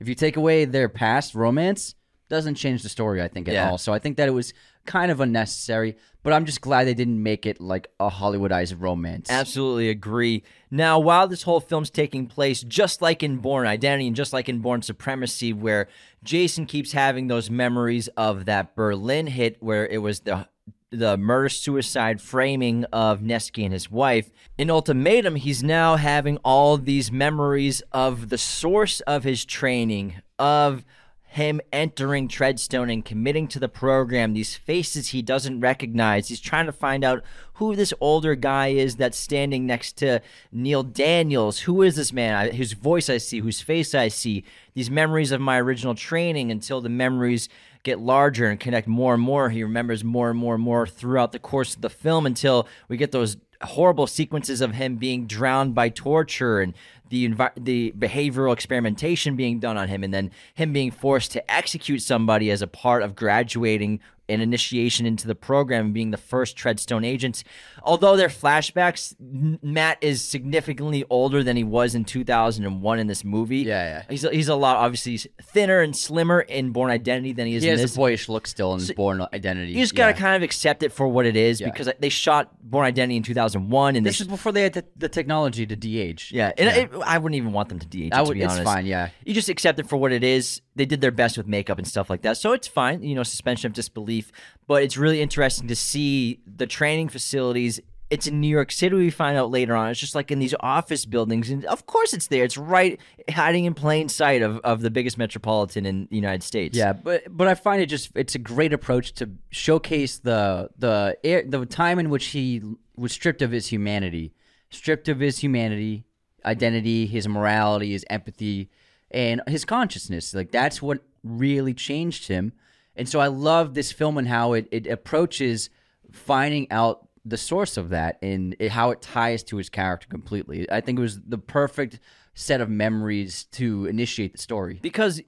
Speaker 2: If you take away their past romance, doesn't change the story I think at
Speaker 1: Yeah.
Speaker 2: all. So I think that it was kind of unnecessary, but I'm just glad they didn't make it like a Hollywoodized romance.
Speaker 1: Absolutely agree. Now, while this whole film's taking place, just like in Bourne Identity and just like in Bourne Supremacy, where Jason keeps having those memories of that Berlin hit where it was the the murder suicide framing of Nesky and his wife. In Ultimatum, he's now having all these memories of the source of his training, of him entering Treadstone and committing to the program, these faces he doesn't recognize. He's trying to find out who this older guy is that's standing next to Neil Daniels. Who is this man? I, whose voice I see, whose face I see. These memories of my original training until the memories get larger and connect more and more. He remembers more and more and more throughout the course of the film until we get those horrible sequences of him being drowned by torture and the envi- the behavioral experimentation being done on him and then him being forced to execute somebody as a part of graduating an initiation into the program and being the first treadstone agents although they're flashbacks matt is significantly older than he was in 2001 in this movie
Speaker 2: Yeah, yeah.
Speaker 1: he's, he's a lot obviously he's thinner and slimmer in Bourne identity than he is
Speaker 2: he
Speaker 1: in this
Speaker 2: boyish look still in his Bourne identity.
Speaker 1: you just gotta
Speaker 2: Yeah.
Speaker 1: kind of accept it for what it is
Speaker 2: Yeah.
Speaker 1: because they shot Bourne Identity in 2001, and
Speaker 2: This
Speaker 1: they
Speaker 2: is before they had the, the technology to de-age.
Speaker 1: yeah, and It, I wouldn't even want them to de-age. it,
Speaker 2: I
Speaker 1: to
Speaker 2: would,
Speaker 1: be
Speaker 2: it's
Speaker 1: honest.
Speaker 2: fine. Yeah,
Speaker 1: You just accept it for what it is. They did their best with makeup and stuff like that, so it's fine. You know, suspension of disbelief. But it's really interesting to see the training facilities. It's in New York City. We find out later on. It's just like in these office buildings, and of course it's there. It's right hiding in plain sight of, of the biggest metropolitan in the United States.
Speaker 2: yeah, but but I find it just it's a great approach to showcase the the air, the time in which he was stripped of his humanity, stripped of his humanity, identity, his morality, his empathy, and his consciousness. Like that's what really changed him. And so I love this film and how it, it approaches finding out the source of that and it, how it ties to his character completely. I think it was the perfect set of memories to initiate the story.
Speaker 1: because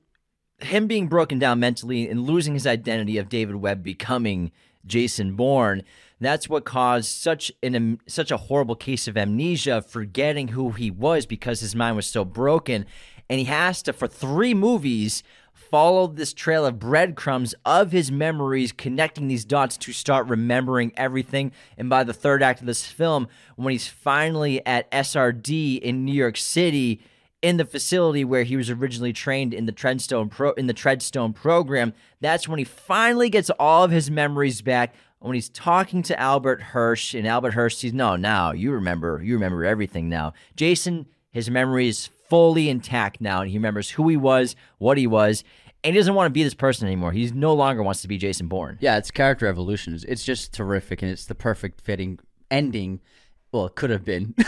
Speaker 1: him being broken down mentally and losing his identity of David Webb becoming Jason Bourne. That's what caused such an such a horrible case of amnesia, forgetting who he was because his mind was so broken, and he has to for three movies follow this trail of breadcrumbs of his memories, connecting these dots to start remembering everything. And by the third act of this film, when he's finally at SRD in New York City, in the facility where he was originally trained in the Treadstone pro in the Treadstone program, that's when he finally gets all of his memories back. When he's talking to Albert Hirsch, and Albert Hirsch says, "No, now you remember, you remember everything now." Jason, his memory is fully intact now, and he remembers who he was, what he was, and he doesn't want to be this person anymore. He no longer wants to be Jason Bourne.
Speaker 2: Yeah, it's character evolution. It's- It's just terrific, and it's the perfect fitting ending. Well, it could have been,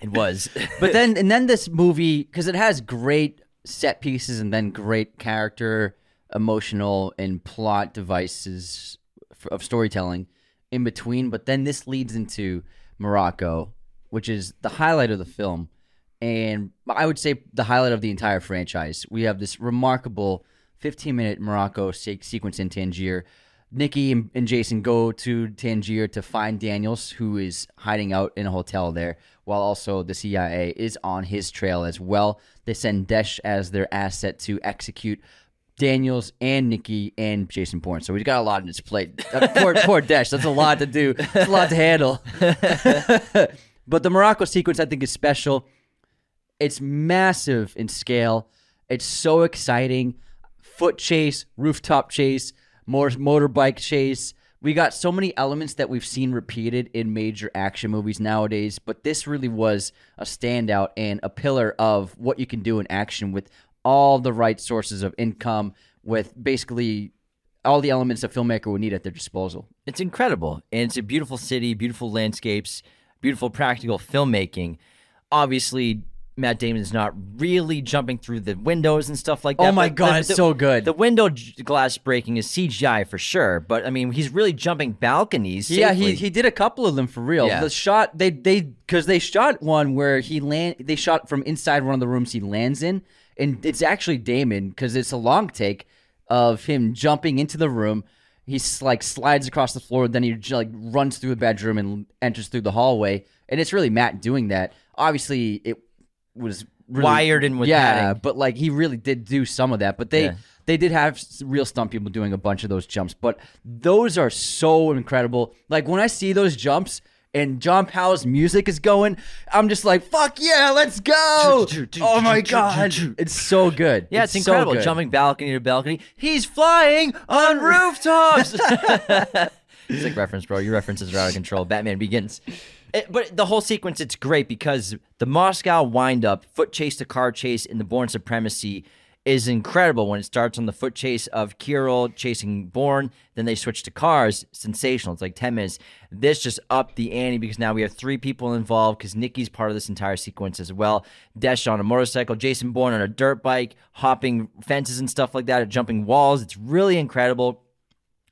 Speaker 1: It was,
Speaker 2: but then and then this movie because it has great set pieces and then great character, emotional, and plot devices of storytelling in between. But then this leads into Morocco, which is the highlight of the film, and I would say the highlight of the entire franchise. We have this remarkable 15 minute Morocco se- sequence in Tangier. Nikki and, and Jason go to Tangier to find Daniels, who is hiding out in a hotel there, while also the CIA is on his trail as well. They send Desh as their asset to execute Daniels and Nikki and Jason Bourne. So we've got a lot on his plate. Uh, poor, poor Desh. That's a lot to do. It's a lot to handle. but the Morocco sequence, I think, is special. It's massive in scale. It's so exciting. Foot chase, rooftop chase, more motorbike chase. We got so many elements that we've seen repeated in major action movies nowadays, but this really was a standout and a pillar of what you can do in action with all the right sources of income, with basically all the elements a filmmaker would need at their disposal.
Speaker 1: It's incredible. And it's a beautiful city, beautiful landscapes, beautiful practical filmmaking. Obviously, Matt Damon is not really jumping through the windows and stuff like oh that.
Speaker 2: Oh my
Speaker 1: but
Speaker 2: God, it's
Speaker 1: the-
Speaker 2: so good.
Speaker 1: The window glass breaking is CGI for sure, but I mean, he's really jumping balconies.
Speaker 2: Yeah, he, he did a couple of them for real.
Speaker 1: Yeah.
Speaker 2: The shot they they because they shot one where he land they shot from inside one of the rooms he lands in, and it's actually Damon because it's a long take of him jumping into the room. He like slides across the floor, then he like runs through the bedroom and enters through the hallway, and it's really Matt doing that. Obviously, it was really,
Speaker 1: Wired in with
Speaker 2: yeah,
Speaker 1: padding.
Speaker 2: but like he really did do some of that. But they
Speaker 1: Yeah.
Speaker 2: they did have real stunt people doing a bunch of those jumps, but those are so incredible. Like when I see those jumps and John Powell's music is going, I'm just like, "Fuck yeah, let's go!" oh my god, it's so good.
Speaker 1: Yeah, it's,
Speaker 2: so
Speaker 1: incredible.
Speaker 2: good.
Speaker 1: Jumping balcony to balcony. He's flying on rooftops. it's like reference, bro. Your references are out of control. Batman Begins. It- but the whole sequence, it's great because the Moscow windup, foot chase to car chase in the Bourne Supremacy is incredible when it starts on the foot chase of Kirill chasing Bourne. Then they switch to cars. Sensational. It's like 10 minutes. This just upped the ante because now we have three people involved because Nikki's part of this entire sequence as well. Desh on a motorcycle, Jason Bourne on a dirt bike, hopping fences and stuff like that, jumping walls. It's really incredible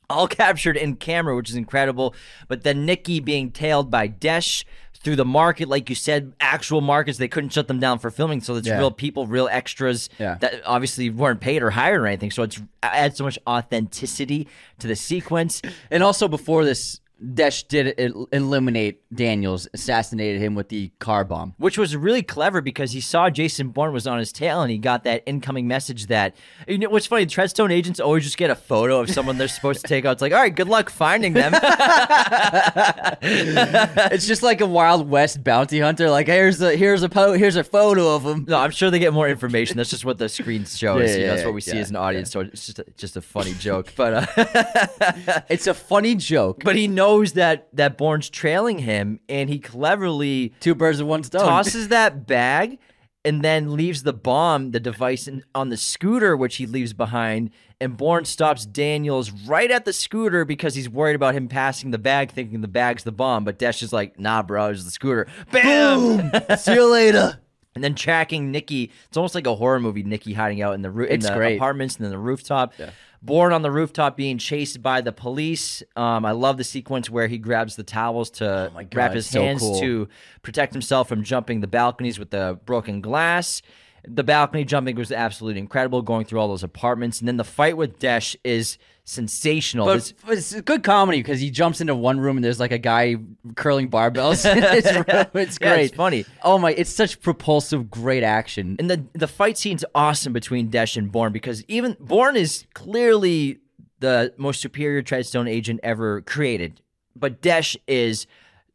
Speaker 1: all captured in camera, which is incredible. But then Nikki being tailed by Desh through the market, like you said, actual markets, they couldn't shut them down for filming. So it's
Speaker 2: Yeah.
Speaker 1: real people, real extras
Speaker 2: Yeah.
Speaker 1: that obviously weren't paid or hired or anything. So it's adds so much authenticity to the sequence.
Speaker 2: And also before this, Desh did eliminate Daniels, assassinated him with the car bomb.
Speaker 1: Which was really clever because he saw Jason Bourne was on his tail and he got that incoming message that you know what's funny, Treadstone agents always just get a photo of someone they're supposed to take out. It's like, all right, good luck finding them.
Speaker 2: it's just like a Wild West bounty hunter. Like here's a here's a po- here's a photo of him.
Speaker 1: No, I'm sure they get more information. That's just what the screen shows.
Speaker 2: Yeah,
Speaker 1: you know,
Speaker 2: yeah,
Speaker 1: that's what we see
Speaker 2: yeah,
Speaker 1: as an audience. So it's just a, just a funny joke. But uh,
Speaker 2: It's a funny joke.
Speaker 1: but he knows that that Bourne's trailing him, and he cleverly
Speaker 2: Two birds with one stone.
Speaker 1: tosses that bag and then leaves the bomb, the device in, on the scooter, which he leaves behind. And Bourne stops Daniels right at the scooter because he's worried about him passing the bag, thinking the bag's the bomb. But Desh is like, nah, bro, it's the scooter. Bam!
Speaker 2: See you later.
Speaker 1: And then tracking Nikki. It's almost like a horror movie. Nikki hiding out in the in
Speaker 2: It's
Speaker 1: the
Speaker 2: great.
Speaker 1: apartments and then the rooftop. Bourne on the rooftop, being chased by the police. Um, I love the sequence where he grabs the towels to
Speaker 2: Oh God,
Speaker 1: wrap his
Speaker 2: so
Speaker 1: hands
Speaker 2: cool.
Speaker 1: to protect himself from jumping the balconies with the broken glass. The balcony jumping was absolutely incredible, going through all those apartments, and then the fight with Desh is sensational.
Speaker 2: But
Speaker 1: This-
Speaker 2: it's good comedy because he jumps into one room and there's like a guy curling barbells. in his room. It's
Speaker 1: Yeah,
Speaker 2: great.
Speaker 1: it's funny.
Speaker 2: Oh my! It's such propulsive, great action.
Speaker 1: and the the fight scene's awesome between Desh and Bourne because even Bourne is clearly the most superior Treadstone agent ever created, but Desh is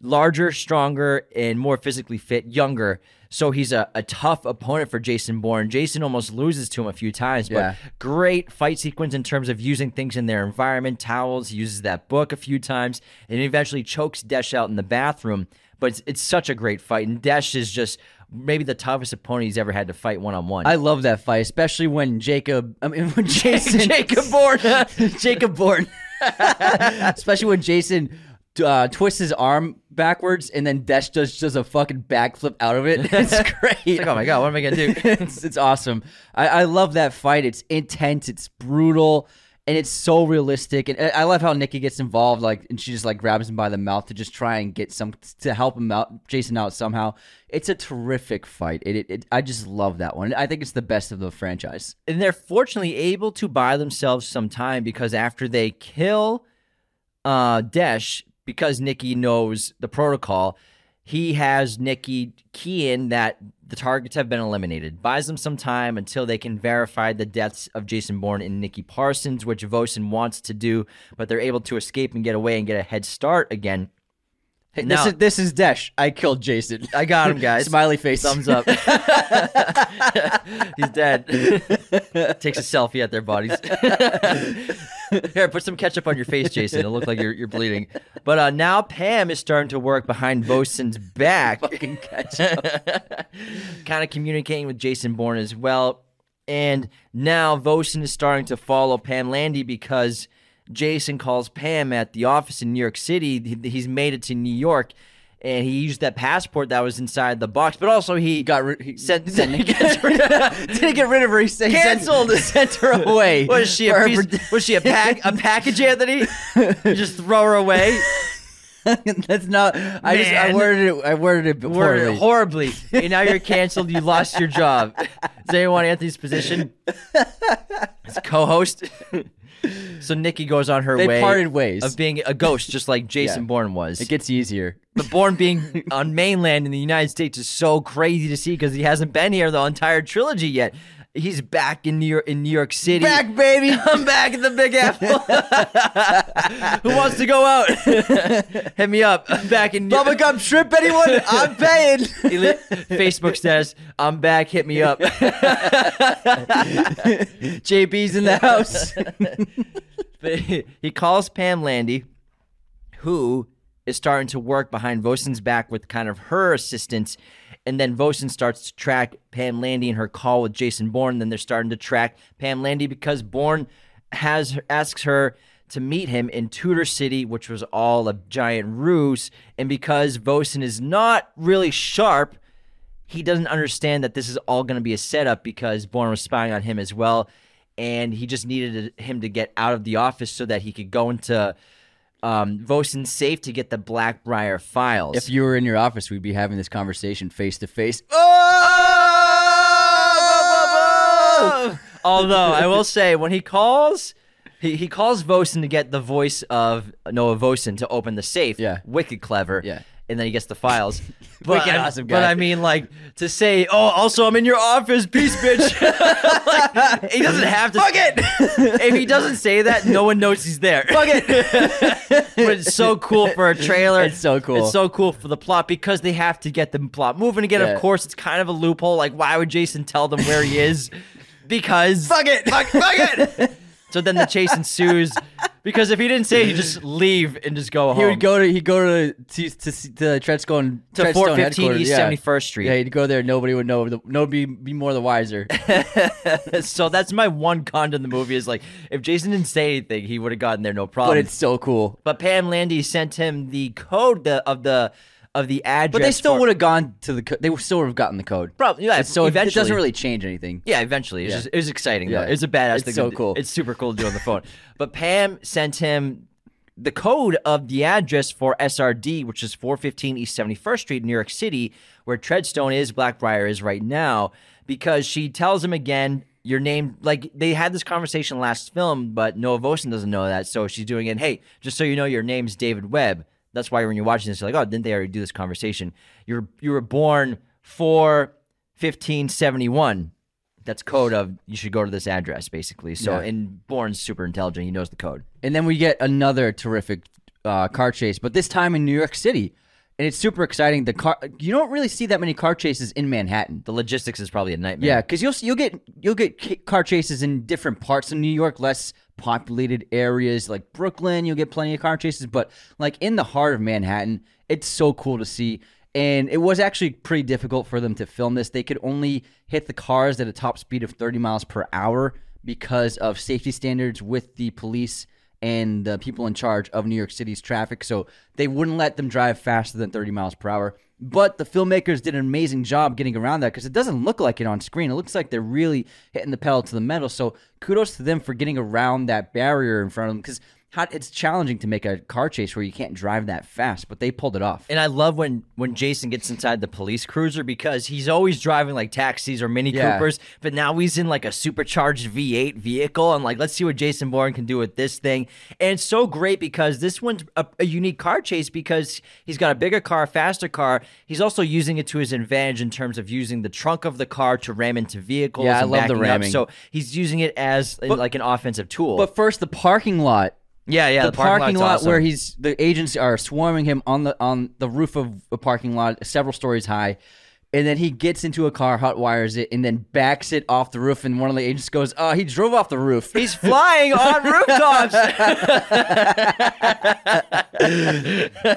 Speaker 1: larger, stronger, and more physically fit, younger. So he's a, a tough opponent for Jason Bourne. Jason almost loses to him a few times, but
Speaker 2: Yeah.
Speaker 1: great fight sequence in terms of using things in their environment, towels. He uses that book a few times, and eventually chokes Desh out in the bathroom. But it's, it's such a great fight, and Desh is just maybe the toughest opponent he's ever had to fight one on one.
Speaker 2: I love that fight, especially when Jacob. I mean, when Jason
Speaker 1: Jacob Bourne.
Speaker 2: Jacob Bourne. especially when Jason uh, twists his arm backwards and then Desh does does a fucking backflip out of it. It's great.
Speaker 1: like, oh my god, what am I gonna do?
Speaker 2: it's, it's awesome. I, I love that fight. It's intense. It's brutal. And it's so realistic, and I I love how Nikki gets involved, like, and she just like grabs him by the mouth to just try and get some to help him out, Jason out somehow. It's a terrific fight. It, it, it I just love that one. I think it's the best of the franchise.
Speaker 1: and they're fortunately able to buy themselves some time because after they kill uh Desh, because Nikki knows the protocol, he has Nikki key in that the targets have been eliminated. Buys them some time until they can verify the deaths of Jason Bourne and Nikki Parsons, which Vosen wants to do, but they're able to escape and get away and get a head start again.
Speaker 2: Hey,
Speaker 1: Now-
Speaker 2: this is this is Desh. I killed Jason.
Speaker 1: I got him, guys.
Speaker 2: Smiley face.
Speaker 1: Thumbs up. He's dead. Takes a selfie at their bodies. Here, put some ketchup on your face, Jason. It'll look like you're, you're bleeding. But uh, now Pam is starting to work behind Vosen's back.
Speaker 2: Fucking ketchup.
Speaker 1: kind of communicating with Jason Bourne as well. And now Vosen is starting to follow Pam Landy because Jason calls Pam at the office in New York City. He- He's made it to New York. And he used that passport that was inside the box, but also he
Speaker 2: got rid. He
Speaker 1: Sent-
Speaker 2: sent, rid didn't get rid of her. He sent,
Speaker 1: Canceled.
Speaker 2: Sent, sent her away.
Speaker 1: Was she a piece, was she a pack a package, Anthony? You just throw her away.
Speaker 2: That's not. I just. I worded it. I worded it poorly.
Speaker 1: Worded horribly. And now you're canceled. You lost your job. Does anyone want Anthony's position? As co-host. So Nikki goes on her
Speaker 2: They
Speaker 1: way
Speaker 2: parted ways.
Speaker 1: of being a ghost, just like Jason
Speaker 2: Yeah.
Speaker 1: Bourne was.
Speaker 2: It gets easier.
Speaker 1: but Bourne being on mainland in the United States is so crazy to see because he hasn't been here the entire trilogy yet. He's back in New York, in New York City.
Speaker 2: Back, baby.
Speaker 1: I'm back in the Big Apple. Who wants to go out? Hit me up. I'm back in New
Speaker 2: Bubblegum shrimp, anyone? I'm paying.
Speaker 1: Facebook says, I'm back. Hit me up.
Speaker 2: JB's in the house.
Speaker 1: He- he calls Pam Landy, who is starting to work behind Vosen's back with kind of her assistance. And then Vosen starts to track Pam Landy and her call with Jason Bourne. Then they're starting to track Pam Landy because Bourne has asks her to meet him in Tudor City, which was all a giant ruse. And because Vosen is not really sharp, he doesn't understand that this is all going to be a setup because Bourne was spying on him as well, and he just needed him to get out of the office so that he could go into um, Vosen's safe to get the Blackbriar files.
Speaker 2: if you were in your office, we'd be having this conversation face to face.
Speaker 1: Although I will say, when he calls, he, he calls Vosen to get the voice of Noah Vosen to open the safe.
Speaker 2: Yeah.
Speaker 1: wicked clever.
Speaker 2: Yeah.
Speaker 1: And then he gets the files. But, I,
Speaker 2: awesome
Speaker 1: but. I mean, like to say, oh, also I'm in your office, peace, bitch. like, he doesn't have to. Fuck it. if he doesn't say that, no one knows he's there. Fuck it. but it's so cool for a trailer.
Speaker 2: It's so cool.
Speaker 1: It's so cool for the plot because they have to get the plot moving again.
Speaker 2: Yeah.
Speaker 1: Of course, it's kind of a loophole. Like, why would Jason tell them where he is? Because fuck it, fuck, fuck it. So then the chase ensues because if he didn't say, he'd just leave and just go home.
Speaker 2: He would go to he'd go to to to, to Treadstone
Speaker 1: to 415 East
Speaker 2: yeah.
Speaker 1: 71st Street.
Speaker 2: Yeah, he'd go there. Nobody would know. The, nobody be more the wiser.
Speaker 1: so that's my one con to the movie is like if Jason didn't say anything, he would have gotten there no problem.
Speaker 2: But it's so cool.
Speaker 1: But Pam Landy sent him the code the, of the of the address.
Speaker 2: But they still would have gone to the. Co- they would still would have gotten the code.
Speaker 1: Probably, yeah.
Speaker 2: so it- it doesn't really change anything.
Speaker 1: Yeah, eventually. It's
Speaker 2: Yeah.
Speaker 1: just it was exciting
Speaker 2: Yeah.
Speaker 1: though. It's a badass
Speaker 2: It's
Speaker 1: thing.
Speaker 2: so cool.
Speaker 1: It's super cool to do on the phone. But Pam sent him the code of the address for SRD, which is 415 East 71st Street, New York City, where Treadstone is, Blackbriar is right now, because she tells him again, your name, like they had this conversation last film, but Noah Vosen doesn't know that. So she's doing it, hey, just so you know, your name's David Webb. That's why when you're watching this, you're like, oh, didn't they already do this conversation? You're you were born for 1571. That's code of you should go to this address, basically. So,
Speaker 2: Yeah.
Speaker 1: and Bourne's super intelligent. He knows the code.
Speaker 2: And then we get another terrific uh, car chase, but this time in New York City. And it's super exciting. The car you don't really see that many car chases in Manhattan.
Speaker 1: The logistics is probably a nightmare.
Speaker 2: Yeah, because you'll you'll get you'll get car chases in different parts of New York, less populated areas like Brooklyn. You'll get plenty of car chases, but like in the heart of Manhattan, it's so cool to see. And it was actually pretty difficult for them to film this. They could only hit the cars at a top speed of 30 miles per hour because of safety standards with the police and the people in charge of New York City's traffic. So they wouldn't let them drive faster than 30 miles per hour. But the filmmakers did an amazing job getting around that because it doesn't look like it on screen. It looks like they're really hitting the pedal to the metal. So kudos to them for getting around that barrier in front of them because it's challenging to make a car chase where you can't drive that fast, but they pulled it off.
Speaker 1: And I love when when Jason gets inside the police cruiser because he's always driving like taxis or Mini
Speaker 2: Yeah.
Speaker 1: Coopers, but now he's in like a supercharged V8 vehicle. And like, let's see what Jason Bourne can do with this thing. And it's so great because this one's a, a unique car chase because he's got a bigger car, faster car. He's also using it to his advantage in terms of using the trunk of the car to ram into vehicles.
Speaker 2: Yeah, I
Speaker 1: and
Speaker 2: love the
Speaker 1: backing up.
Speaker 2: ramming.
Speaker 1: So he's using it as like an offensive tool.
Speaker 2: But first, the parking lot
Speaker 1: yeah, yeah,
Speaker 2: the, parking,
Speaker 1: lot's
Speaker 2: lot
Speaker 1: awesome.
Speaker 2: where he's the agents are swarming him on the on the roof of a parking lot several stories high and then he gets into a car hot wires it and then backs it off the roof and one of the agents goes oh he drove off the roof
Speaker 1: He's flying on rooftops.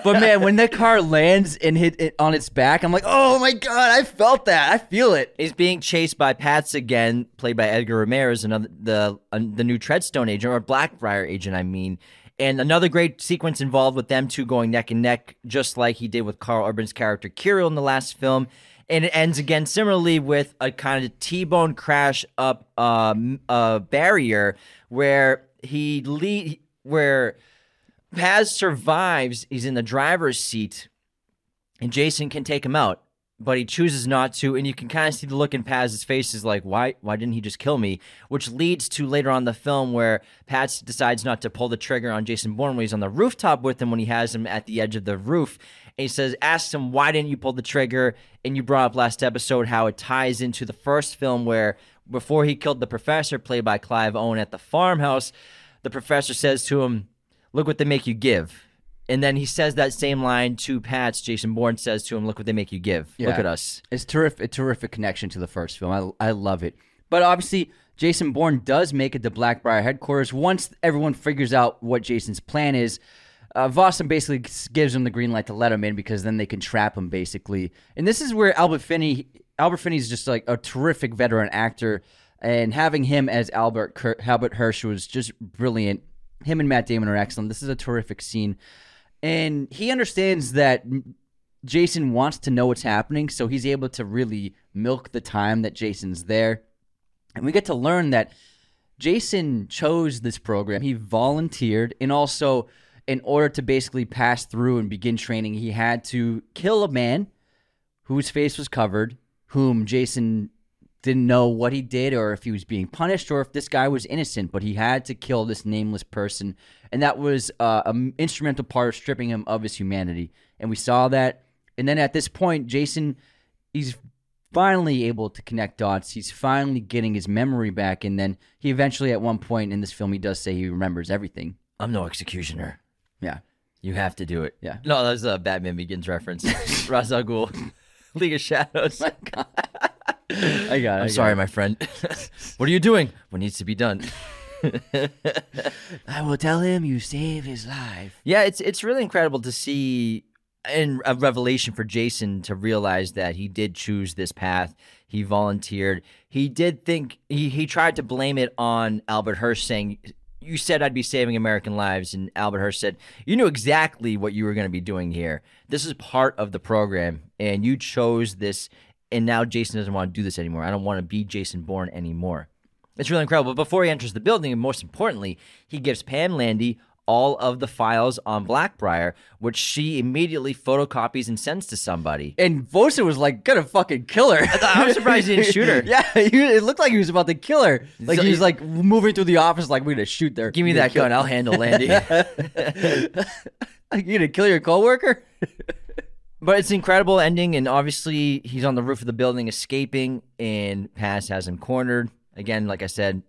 Speaker 2: but man when that car lands and hit it on its back i'm like oh my god i felt that i feel it
Speaker 1: He's being chased by Paz again, played by Edgar Ramirez, another the uh, the new Treadstone agent or Blackbriar agent, I mean. And another great sequence involved with them two going neck and neck, just like he did with Karl Urban's character Kirill in the last film. And it ends again similarly with a kind of T-bone crash up um, a barrier where he lead where Paz survives. He's in the driver's seat, and Jason can take him out, but he chooses not to. And you can kind of see the look in Paz's face is like, why? Why didn't he just kill me? Which leads to later on the film where Paz decides not to pull the trigger on Jason Bourne when he's on the rooftop with him when he has him at the edge of the roof. And he says, asks him, why didn't you pull the trigger? And you brought up last episode how it ties into the first film where before he killed the professor, played by Clive Owen at the farmhouse, the professor says to him, look what they make you give. And then he says that same line to Paz. Jason Bourne says to him, "Look what they make you give. Look at us."
Speaker 2: It's terrific, a terrific connection to the first film. I, I love it. But obviously, Jason Bourne does make it to Blackbriar headquarters once everyone figures out what Jason's plan is. Uh, Vosen basically gives him the green light to let him in because then they can trap him basically. And this is where Albert Finney, Albert Finney's just like a terrific veteran actor, and having him as Albert Albert Hirsch was just brilliant. Him and Matt Damon are excellent. This is a terrific scene, and he understands that Jason wants to know what's happening, so he's able to really milk the time that Jason's there. And we get to learn that Jason chose this program. He volunteered, and also, in order to basically pass through and begin training, he had to kill a man whose face was covered, whom Jason didn't know what he did or if he was being punished or if this guy was innocent, but he had to kill this nameless person. And that was uh, an instrumental part of stripping him of his humanity. And we saw that. And then at this point, Jason, he's finally able to connect dots. He's finally getting his memory back. And then he eventually, at one point in this film, he does say he remembers everything.
Speaker 1: I'm no executioner.
Speaker 2: Yeah.
Speaker 1: You have to do it.
Speaker 2: Yeah.
Speaker 1: No, that's a Batman Begins reference. Ra's al Ghul, League of Shadows.
Speaker 2: I got it. I got it.
Speaker 1: I'm
Speaker 2: it.
Speaker 1: sorry, my friend. what are you doing? What needs to be done?
Speaker 2: I will tell him you saved his life.
Speaker 1: Yeah, it's it's really incredible to see and a revelation for Jason to realize that he did choose this path. He volunteered. He did think he he tried to blame it on Albert Hirsch saying you said I'd be saving American lives and Albert Hirsch said you knew exactly what you were going to be doing here. This is part of the program and you chose this and now Jason doesn't want to do this anymore. I don't want to be Jason Bourne anymore. It's really incredible. But before he enters the building, and most importantly, he gives Pam Landy all of the files on Blackbriar, which she immediately photocopies and sends to somebody.
Speaker 2: And Vosa was like gonna fucking kill her.
Speaker 1: I'm surprised he didn't shoot her.
Speaker 2: yeah, it looked like he was about to kill her. Like
Speaker 1: So
Speaker 2: he was like moving through the office, like we're gonna shoot there.
Speaker 1: Give me that gun, I'll handle Landy.
Speaker 2: Like you gonna kill your coworker?
Speaker 1: But it's an incredible ending, and obviously he's on the roof of the building escaping, and Paz has him cornered. Again, like I said,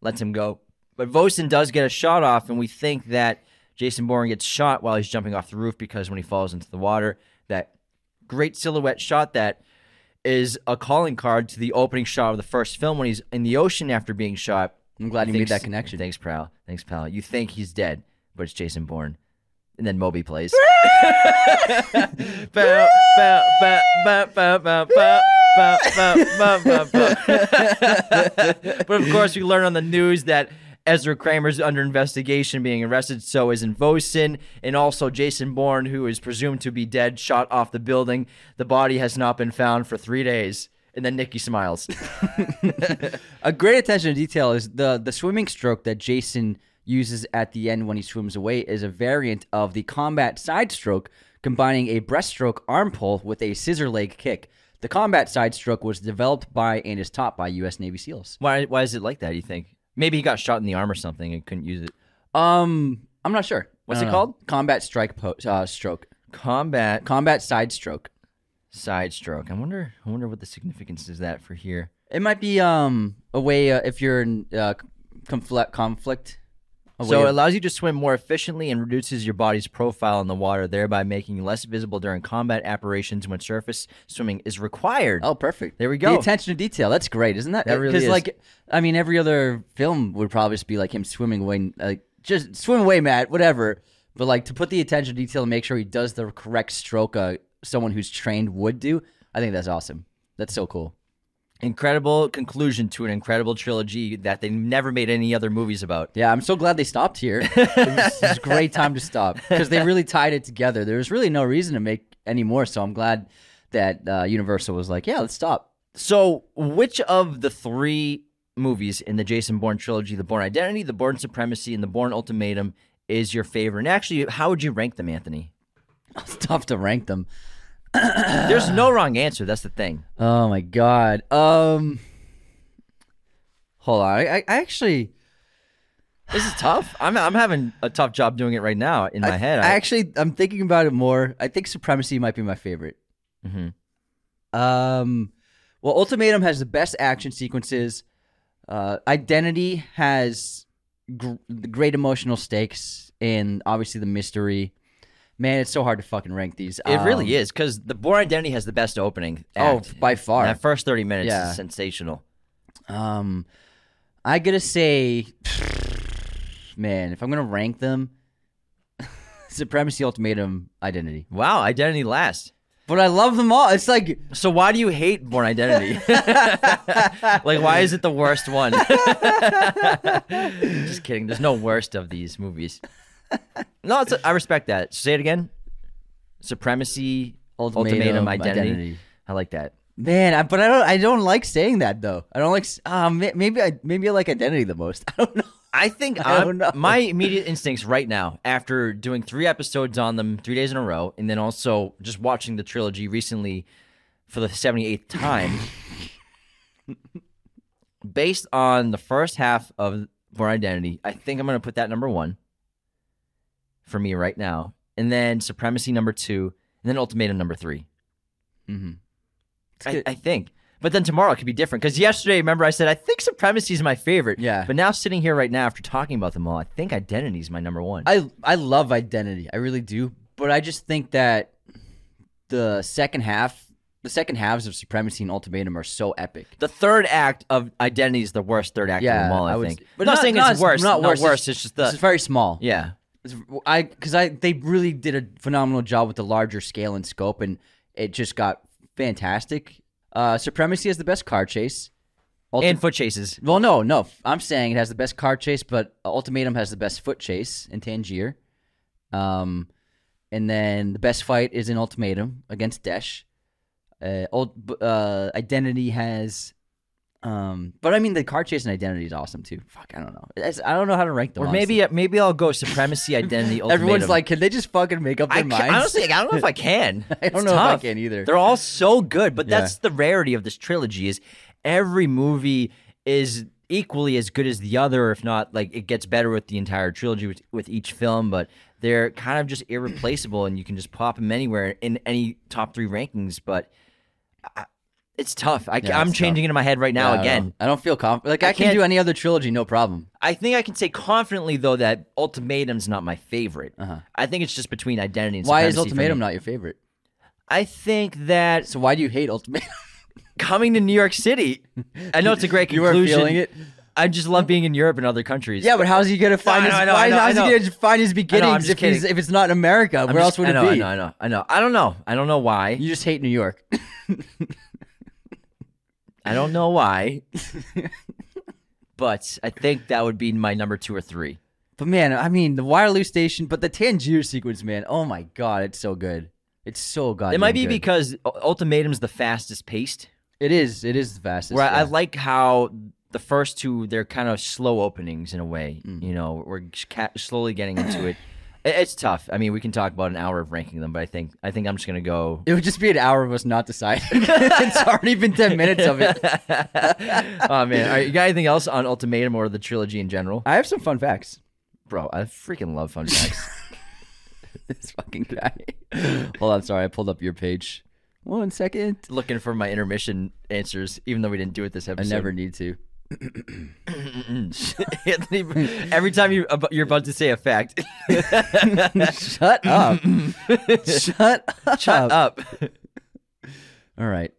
Speaker 1: lets him go. But Vosen does get a shot off, and we think that Jason Bourne gets shot while he's jumping off the roof because when he falls into the water, that great silhouette shot that is a calling card to the opening shot of the first film when he's in the ocean after being shot.
Speaker 2: I'm glad you made that connection.
Speaker 1: Thanks, pal. Thanks, pal. You think he's dead, but it's Jason Bourne and then Moby plays. but of course, we learn on the news that Ezra Kramer's under investigation, being arrested. So is Vosen, and also Jason Bourne, who is presumed to be dead, shot off the building. The body has not been found for three days. And then Nikki smiles.
Speaker 2: A great attention to detail is the the swimming stroke that Jason uses at the end when he swims away is a variant of the combat side stroke, combining a breaststroke arm pull with a scissor leg kick. The combat side stroke was developed by and is taught by U.S. Navy SEALs.
Speaker 1: Why? Why is it like that? You think maybe he got shot in the arm or something and couldn't use it?
Speaker 2: Um, I'm not sure.
Speaker 1: What's it
Speaker 2: don't
Speaker 1: called?
Speaker 2: Combat strike po- uh, stroke.
Speaker 1: Combat
Speaker 2: Combat side stroke.
Speaker 1: side stroke. I wonder. I wonder what the significance is that for here.
Speaker 2: It might be um a way uh, if you're in uh, conflict conflict. A
Speaker 1: So
Speaker 2: way
Speaker 1: it allows you to swim more efficiently and reduces your body's profile in the water, thereby making you less visible during combat operations when surface swimming is required.
Speaker 2: Oh, perfect.
Speaker 1: There we go.
Speaker 2: The attention to detail. That's great, isn't that?
Speaker 1: That really
Speaker 2: Because like, I mean, every other film would probably just be like him swimming away, like just swim away, Matt, whatever. But like to put the attention to detail and make sure he does the correct stroke, uh, someone who's trained would do. I think that's awesome. That's so cool.
Speaker 1: Incredible conclusion to an incredible trilogy that they never made any other movies about.
Speaker 2: Yeah, I'm so glad they stopped here. it, was, it was a great time to stop because they really tied it together. There was really no reason to make any more. So I'm glad that uh, Universal was like, yeah, let's stop.
Speaker 1: So, which of the three movies in the Jason Bourne trilogy, The Bourne Identity, The Bourne Supremacy, and The Bourne Ultimatum, is your favorite? And actually, how would you rank them, Anthony?
Speaker 2: It's tough to rank them.
Speaker 1: There's no wrong answer. That's the thing.
Speaker 2: Oh my god. Um, hold on. I, I I actually,
Speaker 1: This is tough. I'm I'm having a tough job doing it right now in my head.
Speaker 2: I actually, I'm thinking about it more. I think Supremacy might be my favorite.
Speaker 1: Mhm.
Speaker 2: Um, well, Ultimatum has the best action sequences. Uh, Identity has gr- the great emotional stakes and obviously the mystery. Man, it's so hard to fucking rank these.
Speaker 1: It
Speaker 2: Um,
Speaker 1: really is because the Bourne Identity has the best opening.
Speaker 2: Oh,
Speaker 1: act.
Speaker 2: by far.
Speaker 1: That first thirty minutes
Speaker 2: Yeah.
Speaker 1: is sensational.
Speaker 2: Um, I gotta say, man, if I'm gonna rank them, Supremacy, Ultimatum, Identity.
Speaker 1: Wow, Identity last.
Speaker 2: But I love them all. It's like
Speaker 1: So why do you hate Bourne Identity? like, why is it the worst one? Just kidding. There's no worst of these movies. No, it's I respect that. Say it again. Supremacy,
Speaker 2: Ultimatum,
Speaker 1: Ultimatum, Identity.
Speaker 2: Identity.
Speaker 1: I like that.
Speaker 2: man, I, but I don't. I don't like saying that though. I don't like. Um, maybe I maybe I like Identity the most. I don't know.
Speaker 1: I think
Speaker 2: I don't know.
Speaker 1: my immediate instincts right now, after doing three episodes on them three days in a row, and then also just watching the trilogy recently for the 78th time, based on the first half of Bourne Identity, I think I'm going to put that number one for me right now. And then Supremacy number two, and then Ultimatum number three.
Speaker 2: Mm-hmm.
Speaker 1: I, I think. But then tomorrow it could be different. Because yesterday, remember, I said, I think Supremacy is my favorite.
Speaker 2: Yeah.
Speaker 1: But now, sitting here right now after talking about them all, I think Identity is my number one.
Speaker 2: I I love Identity. I really do. But I just think that the second half, the second halves of Supremacy and Ultimatum are so epic.
Speaker 1: the third act of Identity is the worst third act of them all, I,
Speaker 2: I
Speaker 1: think. But not,
Speaker 2: not-
Speaker 1: saying
Speaker 2: not-
Speaker 1: it's worse.
Speaker 2: not
Speaker 1: Not
Speaker 2: worse,
Speaker 1: worse.
Speaker 2: it's-
Speaker 1: It's just the.
Speaker 2: It's very small.
Speaker 1: yeah.
Speaker 2: I because I they really did a phenomenal job with the larger scale and scope, and it just got fantastic. Uh, Supremacy has the best car chase. Ulti-
Speaker 1: And foot chases.
Speaker 2: well, no, no, I'm saying it has the best car chase, but Ultimatum has the best foot chase in Tangier. Um, and then the best fight is in Ultimatum against Desh. Uh, Ult- uh, Identity has Um, but I mean, the car chase and identity is awesome too. Fuck, I don't know. It's, I don't know how to rank them.
Speaker 1: Or
Speaker 2: honestly.
Speaker 1: maybe maybe I'll go supremacy, identity, ultimatum.
Speaker 2: everyone's like, can they just fucking make up their
Speaker 1: I
Speaker 2: minds?
Speaker 1: can, honestly, I don't know if I can.
Speaker 2: I don't
Speaker 1: It's
Speaker 2: know if I can either.
Speaker 1: They're all so good, but
Speaker 2: Yeah.
Speaker 1: that's the rarity of this trilogy. Is every movie is equally as good as the other, if not like it gets better with the entire trilogy with, with each film. But they're kind of just irreplaceable, and you can just pop them anywhere in any top three rankings. But I, it's tough. I,
Speaker 2: Yeah,
Speaker 1: I'm
Speaker 2: it's
Speaker 1: changing it in my head right
Speaker 2: Yeah,
Speaker 1: now
Speaker 2: I don't
Speaker 1: again.
Speaker 2: I don't feel confident. Like
Speaker 1: I
Speaker 2: I, can
Speaker 1: can't-
Speaker 2: do any other trilogy, no problem.
Speaker 1: I think I can say confidently though that Ultimatum's not my favorite.
Speaker 2: Uh-huh.
Speaker 1: I think it's just between identity and
Speaker 2: Why is
Speaker 1: Supremacy for
Speaker 2: Ultimatum
Speaker 1: me.
Speaker 2: not your favorite?
Speaker 1: I think that
Speaker 2: So why do you hate Ultimatum?
Speaker 1: coming to New York City, I know it's a great
Speaker 2: you
Speaker 1: conclusion.
Speaker 2: weren't feeling it.
Speaker 1: I just love being in Europe and other countries.
Speaker 2: Yeah, but how's he gonna find
Speaker 1: I
Speaker 2: his?
Speaker 1: know, I know,
Speaker 2: why,
Speaker 1: I know,
Speaker 2: how's
Speaker 1: I
Speaker 2: he
Speaker 1: know.
Speaker 2: gonna find his beginnings
Speaker 1: just
Speaker 2: if he's
Speaker 1: kidding.
Speaker 2: if it's not in America?
Speaker 1: I'm
Speaker 2: Where
Speaker 1: just-
Speaker 2: else would
Speaker 1: I
Speaker 2: it be?
Speaker 1: I know, I know, I know. I don't know. I don't know why.
Speaker 2: You just hate New York.
Speaker 1: I don't know why. but I think that would be my number two or three.
Speaker 2: But man, I mean, the Waterloo Station, but the Tangier sequence, man. Oh my god, it's so good. It's so goddamn
Speaker 1: it might be
Speaker 2: good.
Speaker 1: because Ultimatum's the fastest paced.
Speaker 2: it is. It is the fastest.
Speaker 1: Where I, I like how the first two they're kind of slow openings in a way.
Speaker 2: Mm.
Speaker 1: You know, we're ca- slowly getting into it. It- It's tough. I mean, we can talk about an hour of ranking them, but I think I think I'm just gonna go.
Speaker 2: It would just be an hour of us not deciding. it's already been ten minutes of it.
Speaker 1: oh man, All right, you got anything else on Ultimatum or the trilogy in general,
Speaker 2: I have some fun facts.
Speaker 1: bro? I freaking love fun facts.
Speaker 2: this fucking guy. Hold on, sorry, I pulled up your page. One second.
Speaker 1: Looking for my intermission answers, even though we didn't do it this episode.
Speaker 2: I never need to.
Speaker 1: Anthony, every time you you're about to say a fact,
Speaker 2: Shut up. Shut up.
Speaker 1: shut up.
Speaker 2: All right.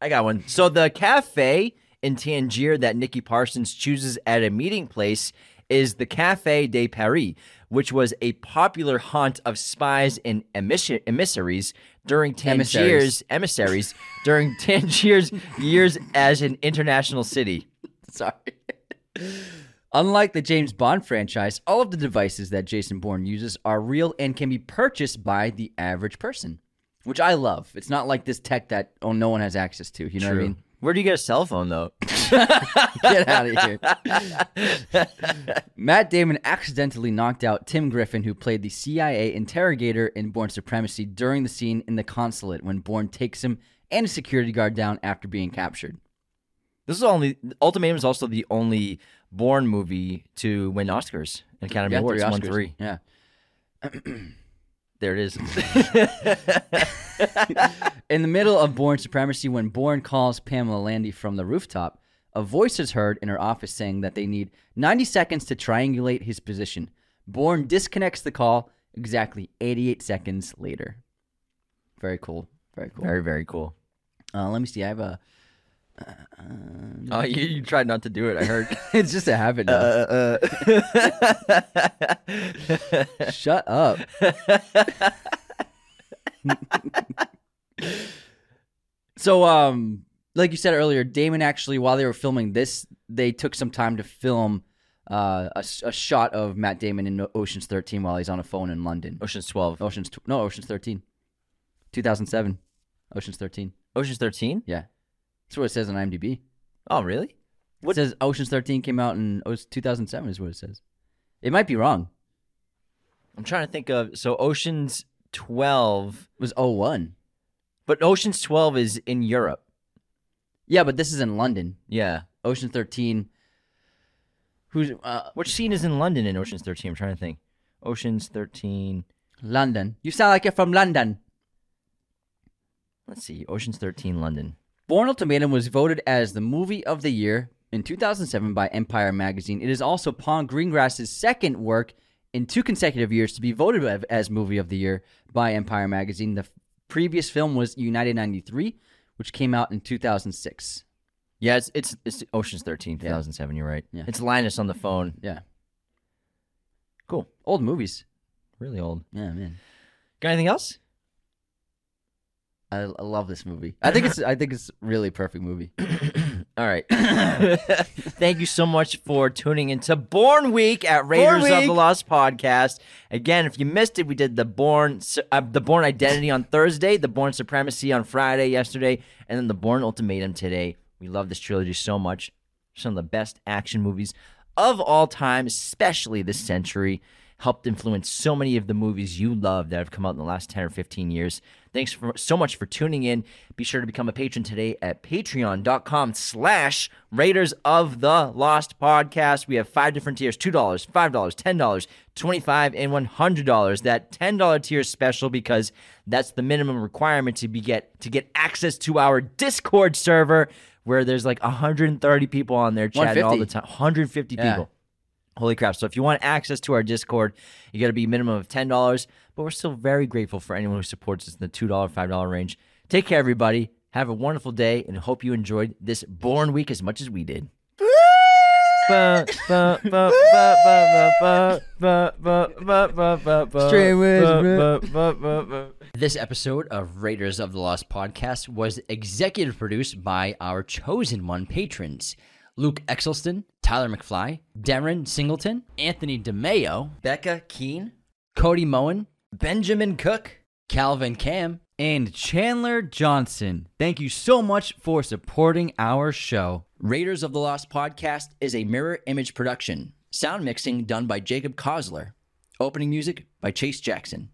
Speaker 1: I got one. So the cafe in Tangier that Nikki Parsons chooses at a meeting place is the Café de Paris, which was a popular haunt of spies and emissaries during Tangier's emissaries during Tangier's years as an international city.
Speaker 2: Sorry. Unlike the James Bond franchise, all of the devices that Jason Bourne uses are real and can be purchased by the average person, which I love. It's not like this tech that oh no one has access to. You know what I mean?
Speaker 1: Where do you get a cell phone though?
Speaker 2: Get out of here. Matt Damon accidentally knocked out Tim Griffin, who played the CIA interrogator in Bourne Supremacy during the scene in the consulate when Bourne takes him and a security guard down after being captured.
Speaker 1: This is only Ultimatum is also the only Bourne movie to win Oscars and Academy
Speaker 2: Yeah,
Speaker 1: Awards.
Speaker 2: three
Speaker 1: Won
Speaker 2: Oscars.
Speaker 1: three.
Speaker 2: Yeah.
Speaker 1: There it is.
Speaker 2: In the middle of Bourne Supremacy, when Bourne calls Pamela Landy from the rooftop, a voice is heard in her office saying that they need 90 seconds to triangulate his position. Bourne disconnects the call exactly 88 seconds later. Very cool. Very cool.
Speaker 1: very very cool.
Speaker 2: Uh, let me see. I have a.
Speaker 1: Oh, you, you tried not to do it. I heard.
Speaker 2: it's just a habit now. Uh, uh, uh. Shut up. so, um, like you said earlier, Damon actually, while they were filming this, they took some time to film uh, a, a shot of Matt Damon in Ocean's 13 while he's on a phone in London.
Speaker 1: Ocean's Twelve.
Speaker 2: Ocean's tw- no, Ocean's 13, 2007. Ocean's 13.
Speaker 1: Ocean's Thirteen.
Speaker 2: Yeah, that's what it says on IMDb.
Speaker 1: Oh, really?
Speaker 2: It says Ocean's 13 came out in oh, 2007 is what it says. It might be wrong.
Speaker 1: I'm trying to think of. So Ocean's Twelve,
Speaker 2: was 01.
Speaker 1: But Ocean's Twelve is in Europe.
Speaker 2: Yeah, but this is in London.
Speaker 1: Yeah.
Speaker 2: Ocean 13. Who's uh,
Speaker 1: Which scene is in London in Ocean's Thirteen? I'm trying to think. Ocean's Thirteen.
Speaker 2: London? You sound like you're from London.
Speaker 1: Let's see. Ocean's Thirteen, London.
Speaker 2: Bourne Ultimatum was voted as the movie of the year in 2007 by Empire magazine. It is also Paul Greengrass's second work in two consecutive years to be voted as movie of the year by Empire magazine. The previous film was United 93, which came out in 2006.
Speaker 1: Yeah, it's it's, it's Ocean's Thirteen, 2007. You're right.
Speaker 2: Yeah.
Speaker 1: It's Linus on the phone.
Speaker 2: Yeah.
Speaker 1: Cool.
Speaker 2: Old movies.
Speaker 1: Really old.
Speaker 2: Yeah, man.
Speaker 1: Got anything else?
Speaker 2: I, I love this movie. I think it's I think it's really perfect movie.
Speaker 1: All right. Thank you so much for tuning into Bourne Week at Raiders of the Lost podcast. Again, if you missed it, we did the Bourne uh, the Bourne Identity on Thursday, the Bourne Supremacy on Friday yesterday, and then the Bourne Ultimatum today. We love this trilogy so much. Some of the best action movies of all time, especially this century. Helped influence so many of the movies you love that have come out in the last 10 or 15 years. Thanks for, so much for tuning in. Be sure to become a patron today at patreon.com slash Raiders of the Lost Podcast. We have five different tiers, $2, $5, $10, 25, and $100. That $10 tier is special because that's the minimum requirement to be get to get access to our Discord server where there's like 130 people on there chatting all the time. 150
Speaker 2: Yeah.
Speaker 1: Holy crap. So if you want access to our Discord, you got to be a minimum of $10. But we're still very grateful for anyone who supports us in the $2, $5 range. Take care, everybody. Have a wonderful day and hope you enjoyed this Bourne Week as much as we did.
Speaker 2: This episode of Raiders of the Lost podcast was executive produced by our chosen one patrons Luke Exelston, Tyler McFly, Darren Singleton, Anthony DeMeo,
Speaker 1: Becca Keen,
Speaker 2: Cody Moen,
Speaker 1: Benjamin Cook,
Speaker 2: Calvin Cam, and Chandler Johnson. Thank you so much for supporting our show. Raiders of the Lost podcast is a mirror image production. Sound mixing done by Jacob Kosler. Opening music by Chase Jackson.